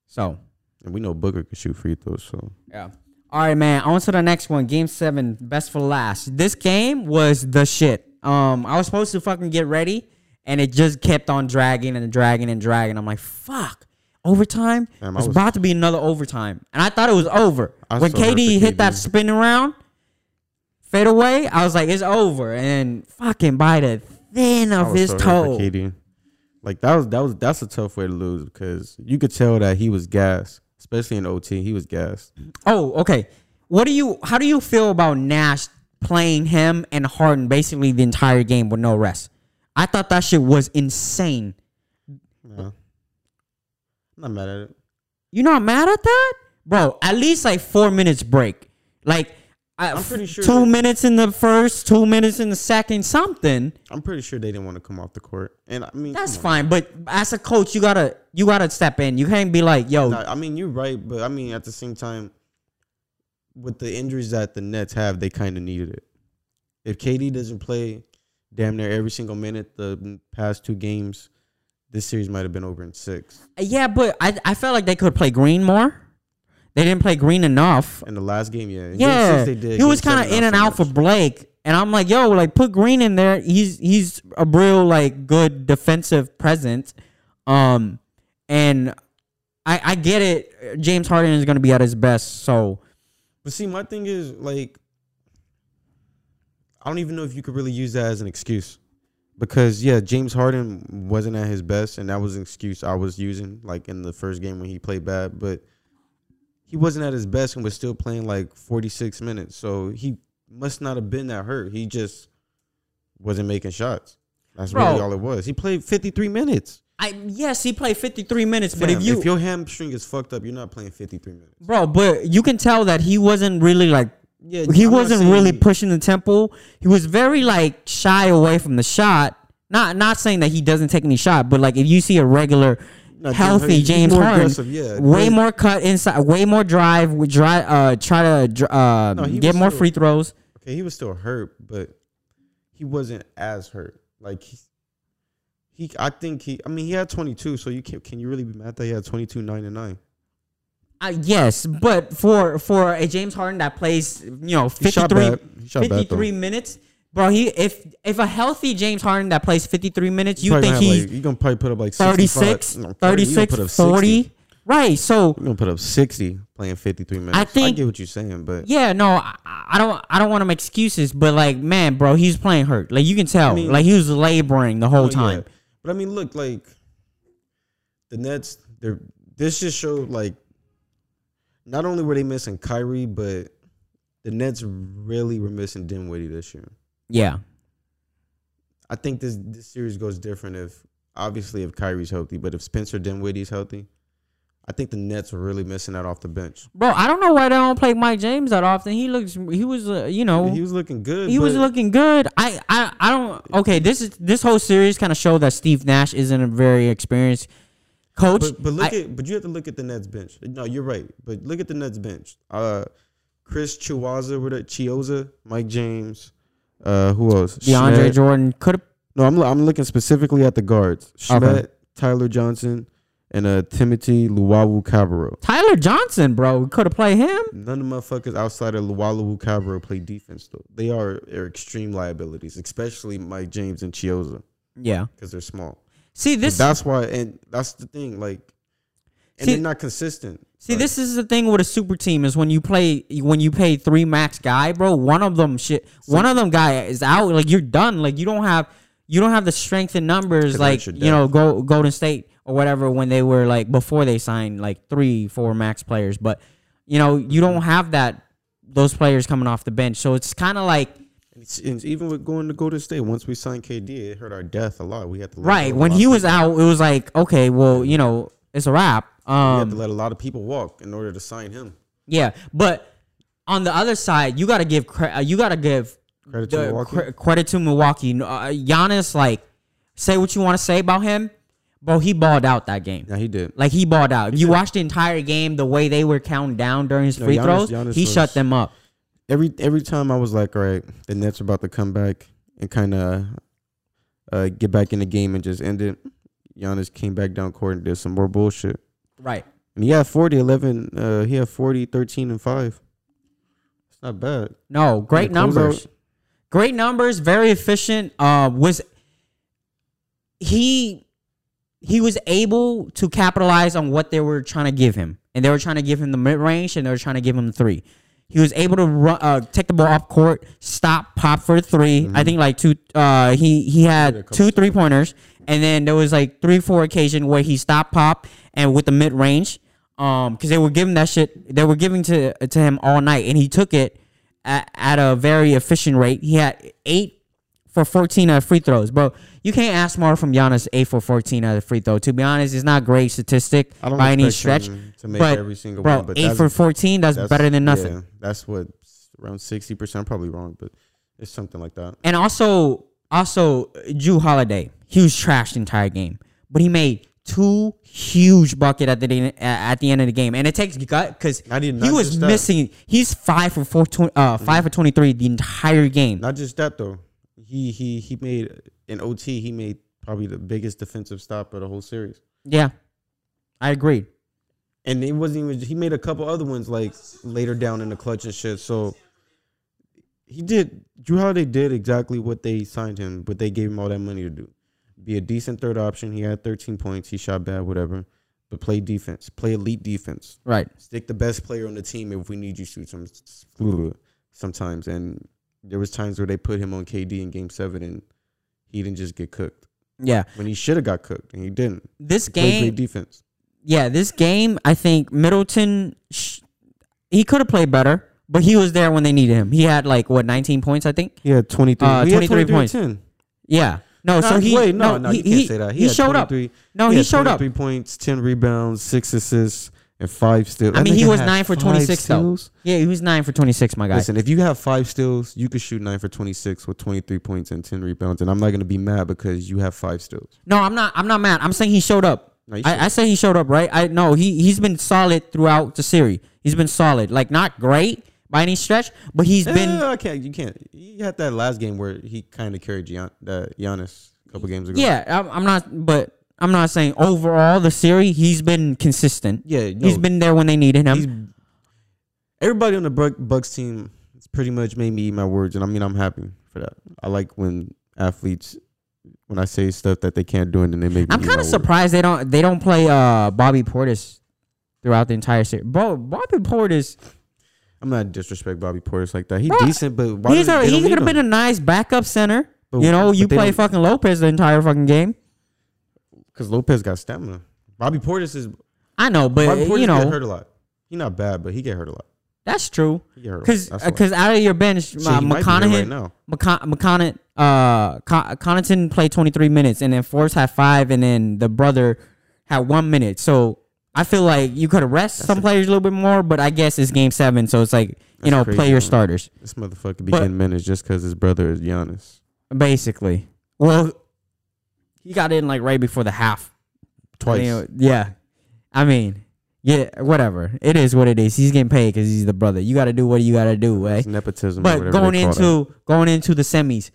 S2: So
S1: and we know Booker can shoot free throws. So
S2: Yeah. All right, man. On to the next one. Game seven, best for last. This game was the shit. Um, I was supposed to fucking get ready, and it just kept on dragging and dragging and dragging. I'm like, fuck. Overtime.
S1: Damn,
S2: It's
S1: was-
S2: about to be another overtime, and I thought it was over
S1: I
S2: when
S1: was so hurt
S2: KD hit that
S1: KD.
S2: spin around. fade away, I was like, it's over. And fucking by the thin of his
S1: so
S2: toe.
S1: KD. Like that was that was that's a tough way to lose because you could tell that he was gassed, especially in OT. He was gassed.
S2: Oh, okay. What do you? How do you feel about Nash playing him and Harden basically the entire game with no rest? I thought that shit was insane.
S1: Yeah. I'm not mad at it.
S2: You not mad at that, bro? At least like four minutes break. Like
S1: I'm pretty sure
S2: two minutes in the first, two minutes in the second, something.
S1: I'm pretty sure they didn't want to come off the court, and I mean
S2: That's fine. But as a coach, you gotta you gotta step in. You can't be like, yo,
S1: Nah, I mean you're right, but I mean at the same time, with the injuries that the Nets have, they kind of needed it. If KD doesn't play damn near every single minute the past two games, this series might have been over in six.
S2: yeah, but I I felt like they could play Green more. They didn't play Green enough.
S1: In the last game, yeah, In
S2: Yeah,
S1: six, they did.
S2: he was kind of in and
S1: so
S2: out for. Blake, and I'm like, yo, like put Green in there. He's he's a real like good defensive presence, um, and I I get it. James Harden is gonna be at his best, so
S1: But see, my thing is like, I don't even know if you could really use that as an excuse, because yeah, James Harden wasn't at his best, and that was an excuse I was using like in the first game when he played bad, but he wasn't at his best and was still playing like 46 minutes, so he must not have been that hurt. He just wasn't making shots. That's
S2: Bro.
S1: really all it was. He played 53 minutes.
S2: I yes he played 53 minutes, but if you
S1: if your hamstring is fucked up, you're not playing 53 minutes.
S2: bro, but you can tell that he wasn't really like
S1: Yeah,
S2: he
S1: I'm
S2: wasn't really
S1: he-
S2: pushing the tempo. He was very like shy away from the shot. Not not saying that he doesn't take any shot, but like if you see a regular
S1: No,
S2: healthy James
S1: more
S2: Harden,
S1: yeah.
S2: way more cut inside, way more drive, would try uh try to uh
S1: No,
S2: get more
S1: still-
S2: free throws.
S1: Okay, he was still hurt, but he wasn't as hurt. Like he, he I think he. I mean, he had 22, so you can can you really be mad that he had 22, nine and nine?
S2: Uh, yes, but for for a James Harden that plays, you know,
S1: He
S2: 53,
S1: bad. He shot bad, though.
S2: 53 minutes, bro. He if if a healthy James Harden that plays 53 minutes, you think he's
S1: like, you gonna probably put up like 65,
S2: 36,
S1: no, 30, you gonna
S2: 36,
S1: put up
S2: 40.
S1: 60.
S2: Right. So
S1: you're gonna put up 60 playing 53 minutes. I
S2: think- I
S1: get what you're saying, but
S2: yeah, no, I, I don't I don't want to make excuses, but like, man, bro, he's playing hurt. Like you can tell,
S1: mean-
S2: like he was laboring the whole
S1: Oh, yeah.
S2: time.
S1: But I mean, look, like the Nets, they're this just showed like not only were they missing Kyrie, but the Nets really were missing Dinwiddie this year.
S2: Yeah.
S1: I think this this series goes different if obviously if Kyrie's healthy, but if Spencer Dinwiddie's healthy, I think the Nets are really missing that off the bench.
S2: Bro, I don't know why they don't play Mike James that often. He looks, he was, uh, you know,
S1: He was looking good.
S2: he was looking good. I, I, I don't. Okay, this is this whole series kind of showed that Steve Nash isn't a very experienced coach.
S1: But, but look
S2: I-
S1: at but you have to look at the Nets bench. No, you're right. But look at the Nets bench. Uh, Chris Chiozza, with it, Chiozza, Mike James. Uh, who else?
S2: DeAndre
S1: Shamet.
S2: Jordan could have.
S1: No, I'm I'm looking specifically at the guards. Shamet,
S2: Okay.
S1: Tyler Johnson, and uh Timothy Luwawu-Cabarrot.
S2: Tyler Johnson, bro, could have played him.
S1: None of the motherfuckers outside of Luwawu-Cabarrot play defense though. They are, are extreme liabilities, especially Mike James and Chiozza
S2: Yeah.
S1: because they're small.
S2: See
S1: But
S2: this.
S1: that's why, and that's the thing. Like, and
S2: See-
S1: they're not consistent.
S2: See,
S1: Like,
S2: this is the thing with a super team is when you play when you pay three max guy, bro. One of them shit. One of them guy is out. Like you're done. Like you don't have you don't have the strength in numbers. Like you know, go Golden State or whatever when they were like before they signed like three, four max players. But you know, you don't have that those players coming off the bench. So it's kind of like
S1: Even with going to Golden State, once we signed KD, it hurt our death a lot. We had to
S2: right
S1: go
S2: when he was
S1: people.
S2: out, it was like okay, well, you know, it's a wrap.
S1: We had
S2: Um,
S1: to let a lot of people walk in order to sign him.
S2: Yeah, but on the other side, you gotta give cre- uh, you gotta give
S1: Credit to Milwaukee.
S2: cre- credit to Milwaukee. Uh, Giannis, like, say what you want to say about him, bro. He balled out that game.
S1: Yeah, he did.
S2: Like he balled out. If you
S1: did.
S2: watched the entire game, the way they were counting down during his
S1: No,
S2: free
S1: Giannis-
S2: throws,
S1: Giannis
S2: he
S1: was-
S2: shut them up.
S1: Every every time I was like, all right, the Nets are about to come back and kind of uh, get back in the game and just end it. Giannis came back down court and did some more bullshit.
S2: Right.
S1: And he had 40, 11. Uh, he had 40, 13, and 5. It's not bad.
S2: No, great numbers. Great numbers. Very efficient. Uh, was he? He was able to capitalize on what they were trying to give him, and they were trying to give him the mid range, and they were trying to give him the three. He was able to run, uh, take the ball off court, stop, pop for a 3 I think like two. Uh, he he had two three pointers, and then there was like three four occasion where he stopped, pop, and with the mid range. Um, because they were giving that shit, they were giving to to him all night, and he took it at, at a very efficient rate. He had eight for 14 at free throws, bro. You can't ask more from Giannis 8 for 14 at a free throw. To be honest, it's not great statistic
S1: I don't
S2: by any stretch.
S1: to make
S2: but,
S1: every single
S2: Bro,
S1: one, but
S2: 8 for 14, that's,
S1: that's-
S2: better than nothing.
S1: Yeah, that's what around sixty percent. Probably wrong, but it's something like that.
S2: And also, also Jrue Holiday, he was trashed the entire game, but he made two huge bucket at the day- at the end of the game, and it takes gut because he was missing. He's five for four, uh, five for twenty three the entire game.
S1: Not just that though. He he he made in OT. He made probably the biggest defensive stop of the whole series.
S2: Yeah, I agree.
S1: And it wasn't even. He made a couple other ones like later down in the clutch and shit. So he did. Jrue Holiday did exactly what they signed him, but they gave him all that money to do. Be a decent third option. He had 13 points. He shot bad, whatever. But play defense. Play elite defense.
S2: Right.
S1: Stick the best player on the team if we need you to some sometimes. And there was times where they put him on KD in Game Seven, and he didn't just get cooked
S2: Yeah.
S1: when he should have got cooked, and he didn't.
S2: This
S1: He
S2: game,
S1: defense.
S2: yeah, this game, I think Middleton, sh- he could have played better, but he was there when they needed him. He had like what 19 points, I think.
S1: He had 23.
S2: Uh,
S1: he had
S2: 23
S1: 23
S2: points.
S1: 10.
S2: Yeah. No, so he
S1: wait, no,
S2: no,
S1: no,
S2: he,
S1: you can't
S2: he-
S1: say that.
S2: He,
S1: had
S2: showed up.
S1: 23
S2: No, he,
S1: had
S2: showed up.
S1: 23 points, 10 rebounds, six assists, and five steals.
S2: I mean, he was nine for 26 though.
S1: steals?
S2: Yeah, he was nine for 26, my guy.
S1: Listen, if you have five steals, you could shoot nine for 26 with 23 points and 10 rebounds, and I'm not gonna be mad because you have five steals.
S2: No, I'm not. I'm not mad. I'm saying he showed up.
S1: No.
S2: I, I say he showed up, right? I no, he he's been solid throughout the series. He's been solid, like not great by any stretch, but he's been.
S1: Eh, I can't. You can't. You had that last game where he kind of carried Gian, uh, Giannis a couple games ago.
S2: Yeah, I'm, I'm not, but I'm not saying overall the series he's been consistent.
S1: yeah. No,
S2: He's been there when they needed him.
S1: everybody on the Buck- Bucks team. It's pretty much made me eat my words, and I mean I'm happy for that. I like when athletes when I say stuff that they can't do, and then they make me.
S2: I'm kind of surprised they don't they don't play uh Bobby Portis throughout the entire series. Bro, Bobby Portis,
S1: I'm not disrespect Bobby Portis like that. He's decent, but why
S2: he's a, he could have been a nice backup center.
S1: But-
S2: you know, you play fucking Lopez the entire fucking game.
S1: Because Lopez got stamina. Bobby Portis is
S2: I know, but
S1: Bobby Portis
S2: you
S1: get
S2: know
S1: hurt a lot. He's not bad, but he get hurt a lot.
S2: that's true.
S1: He get a.
S2: Because because out of your bench,
S1: Shit,
S2: uh,
S1: he might be hurt
S2: McConaughey,
S1: right now.
S2: McCon- McConaughey, uh, Con- Connaughton played 23 minutes, and then Forrest had five, and then the brother had one minute. So I feel like you could rest some players a little bit more, but I guess it's game seven, so it's like you
S1: That's
S2: know
S1: crazy,
S2: play your
S1: man.
S2: starters
S1: This motherfucker be
S2: But-
S1: getting minutes just because his brother is Giannis.
S2: basically. Well, he got in like right before the half.
S1: Twice.
S2: You know, yeah, I mean. Yeah, whatever. It is what it is. He's getting paid because he's the brother. You got to do what you got to do, eh?
S1: It's nepotism.
S2: But
S1: whatever
S2: going
S1: they call that.
S2: into going into the semis,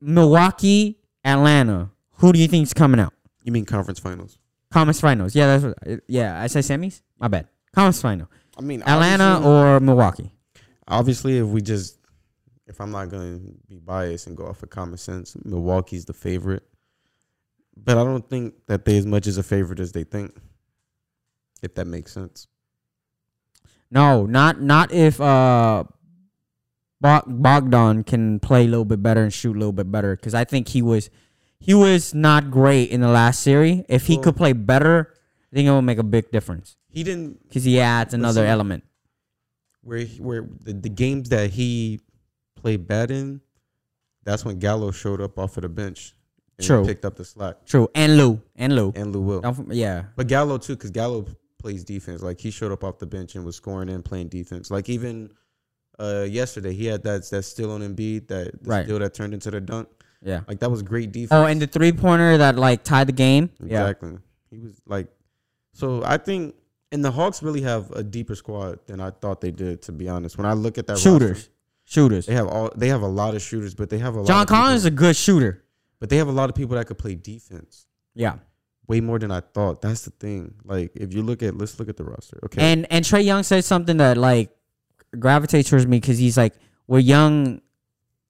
S2: Milwaukee, Atlanta. Who do you think's coming out?
S1: you mean conference finals?
S2: Conference finals. Yeah, that's what. Yeah, I say semis. My bad. Conference final.
S1: I mean
S2: Atlanta or Milwaukee.
S1: obviously if we just if I'm not gonna be biased and go off of common sense, Milwaukee's the favorite. But I don't think that they as much as a favorite as they think. If that makes sense.
S2: No, not not if uh Bog- Bogdan can play a little bit better and shoot a little bit better because I think he was he was not great in the last series. If he
S1: Well-
S2: could play better, I think it would make a big difference
S1: He didn't
S2: because he adds another
S1: Listen,
S2: element.
S1: where where the, the games that he played bad in, that's when Gallo showed up off of the bench and
S2: True.
S1: picked up the slack.
S2: True, and Lou, and Lou.
S1: And Lou Will.
S2: Yeah,
S1: But Gallo too, because Gallo plays defense. Like he showed up off the bench and was scoring and playing defense. Like even uh, yesterday, he had that that still on Embiid, that the
S2: Right.
S1: steal that turned into the dunk.
S2: yeah.
S1: Like that was great defense.
S2: Oh, and the three pointer that like tied the game. Yeah,
S1: exactly. He was like, so I think, and the Hawks really have a deeper squad than I thought they did. To be honest, when I look at that
S2: shooters,
S1: roster,
S2: shooters.
S1: they have all they have a lot of shooters, but they have a lot
S2: John
S1: of people-
S2: Collins is a good shooter.
S1: But they have a lot of people that could play defense.
S2: Yeah,
S1: Way more than I thought. That's the thing. Like if you look at, let's look at the roster. Okay,
S2: and and Trae Young said something that like gravitates towards me because he's like, we're young,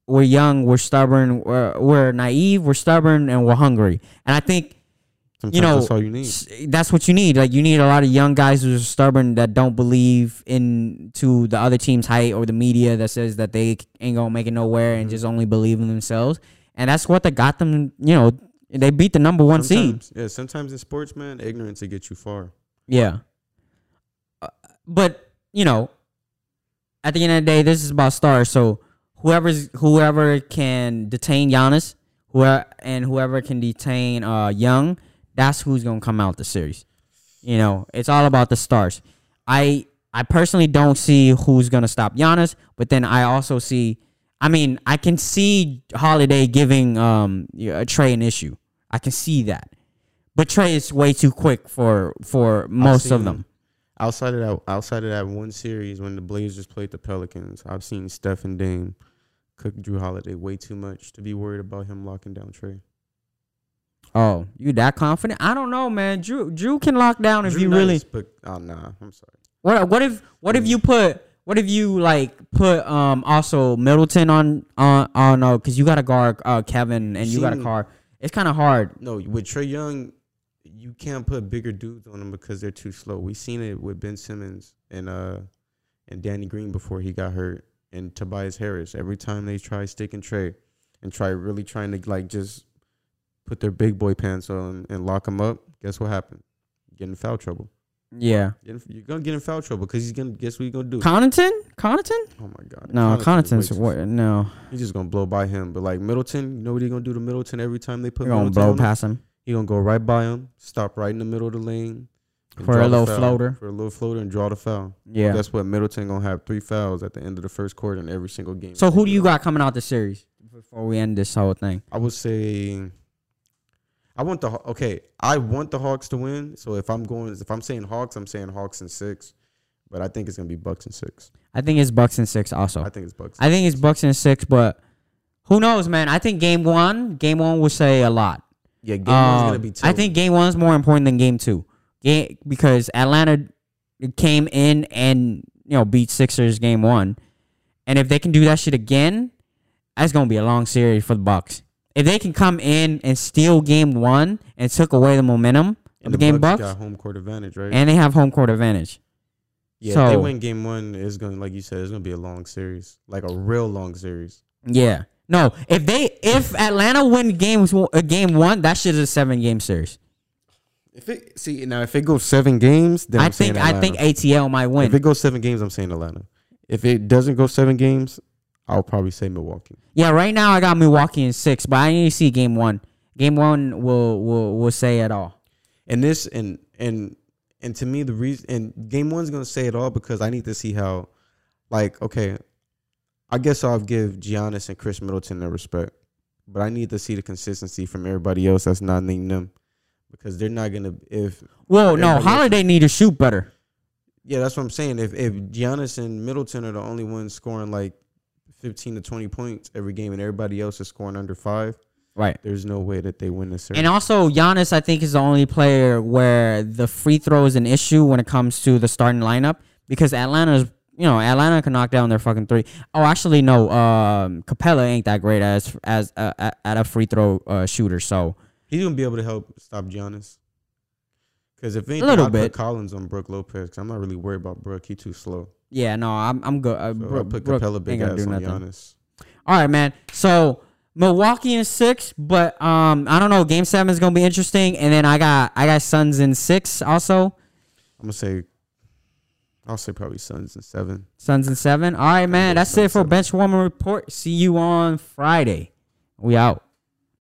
S2: we're young, we're stubborn, we're, we're naive, we're stubborn, and we're hungry. And I think
S1: Sometimes
S2: you know,
S1: that's all you need.
S2: that's what you need. Like you need a lot of young guys who are stubborn that don't believe in to the other team's height or the media that says that they ain't gonna make it nowhere and
S1: Mhm.
S2: just only believe in themselves. And that's what that got them. You know, they beat the number one seed.
S1: Yeah, sometimes in sports, man, ignorance will get you far.
S2: Yeah. Uh, but you know, at the end of the day, this is about stars. So whoever's whoever can detain Giannis, whoever and whoever can detain uh Young, that's who's gonna come out the series. You know, it's all about the stars. I I personally don't see who's gonna stop Giannis, but then I also see. I mean, I can see Holiday giving um a Trae an issue. I can see that, but Trae is way too quick for for most of them.
S1: Outside of that, outside of that one series when the Blazers played the Pelicans, I've seen Steph and Dame cook Jrue Holiday way too much to be worried about him locking down Trae.
S2: Oh, you that confident? I don't know, man. Jrue Jrue can lock down if
S1: Jrue
S2: you
S1: nice,
S2: really.
S1: but oh nah, I'm sorry.
S2: What what if what if you put what if you like put um also Middleton on on on uh because you got to guard uh Kevin and you got
S1: a
S2: car. It's kind of hard.
S1: No, with Trae Young, you can't put bigger dudes on him because they're too slow. We seen it with Ben Simmons and uh and Danny Green before he got hurt, and Tobias Harris. Every time they try stick and Trae and try really trying to like just put their big boy pants on and lock him up, guess what happened? Get in foul trouble.
S2: Yeah.
S1: You're gonna get in foul trouble because he's gonna guess what he's gonna do.
S2: Connaughton? Connaughton?
S1: oh my god.
S2: No,
S1: Connaughton's
S2: what? No,
S1: He's just gonna blow by him. But like Middleton, you know what he's gonna do to Middleton every time they put
S2: we're gonna blow past him.
S1: He gonna go right by him, stop right in the middle of the lane
S2: For a little floater.
S1: For a little floater and draw the foul.
S2: Yeah.
S1: that's what? Middleton gonna have three fouls at the end of the first quarter in every single game.
S2: So who do you got coming out the series before we end this whole thing?
S1: I would say. I want the okay. I want the Hawks to win. So if I'm going, if I'm saying Hawks, I'm saying Hawks and six. But I think it's gonna be Bucks and six.
S2: I think it's Bucks and six also.
S1: I think it's Bucks.
S2: I think it's Bucks and six, but who knows, man? I think game one, game one will say a lot.
S1: yeah, game one's
S2: Um,
S1: gonna be. Tough.
S2: I think game one is more important than game two. Game because Atlanta came in and you know beat Sixers game one, and if they can do that shit again, that's gonna be a long series for the Bucks. If they can come in and steal game one and took away the momentum of
S1: and
S2: the game
S1: Bucks
S2: Bucks,
S1: got home court advantage, right?
S2: and they have home court advantage.
S1: yeah, if they win game one, it's gonna like you said, it's gonna be a long series, like a real long series.
S2: Yeah. No, if they if Atlanta win games uh, game one, that shit is a seven game series.
S1: If it see now, if it goes seven games, then
S2: I
S1: I'm
S2: think
S1: saying
S2: I think ATL might win.
S1: If it goes seven games, I'm saying Atlanta. If it doesn't go seven games, I'll probably say Milwaukee.
S2: Yeah, right now I got Milwaukee in six, but I need to see game one. Game one will will will say it all.
S1: And this and and and to me the reason and game one's gonna say it all because I need to see how, like, okay, I guess I'll give Giannis and Khris Middleton their respect, but I need to see the consistency from everybody else that's not named them because they're not gonna if
S2: Whoa, no,
S1: Everybody else
S2: Holiday need to shoot better.
S1: yeah that's what I'm saying if if Giannis and Middleton are the only ones scoring like fifteen to twenty points every game and everybody else is scoring under five,
S2: Right.
S1: there's no way that they win this series.
S2: And also Giannis, I think, is the only player where the free throw is an issue when it comes to the starting lineup because Atlanta's you know Atlanta can knock down their fucking three. Oh, actually no, um, Capela ain't that great as as uh, at a free throw uh, shooter. So
S1: He's gonna be able to help stop Giannis. Because if anything,
S2: little
S1: I'd
S2: bit.
S1: put Collins on Brooke Lopez. Cause I'm not really worried about Brooke. He too slow.
S2: Yeah, no, I'm I'm good. Uh,
S1: So I'd put Capela big ass
S2: do
S1: on
S2: nothing.
S1: Giannis.
S2: All right, man. So Milwaukee in six, but um, I don't know. Game seven is gonna be interesting, and then I got I got Suns in six also.
S1: I'm gonna say, I'll say probably Suns and seven.
S2: Suns in seven. All right, man. That's
S1: Suns
S2: it for
S1: seven.
S2: bench warmer report. See you on Friday. We out.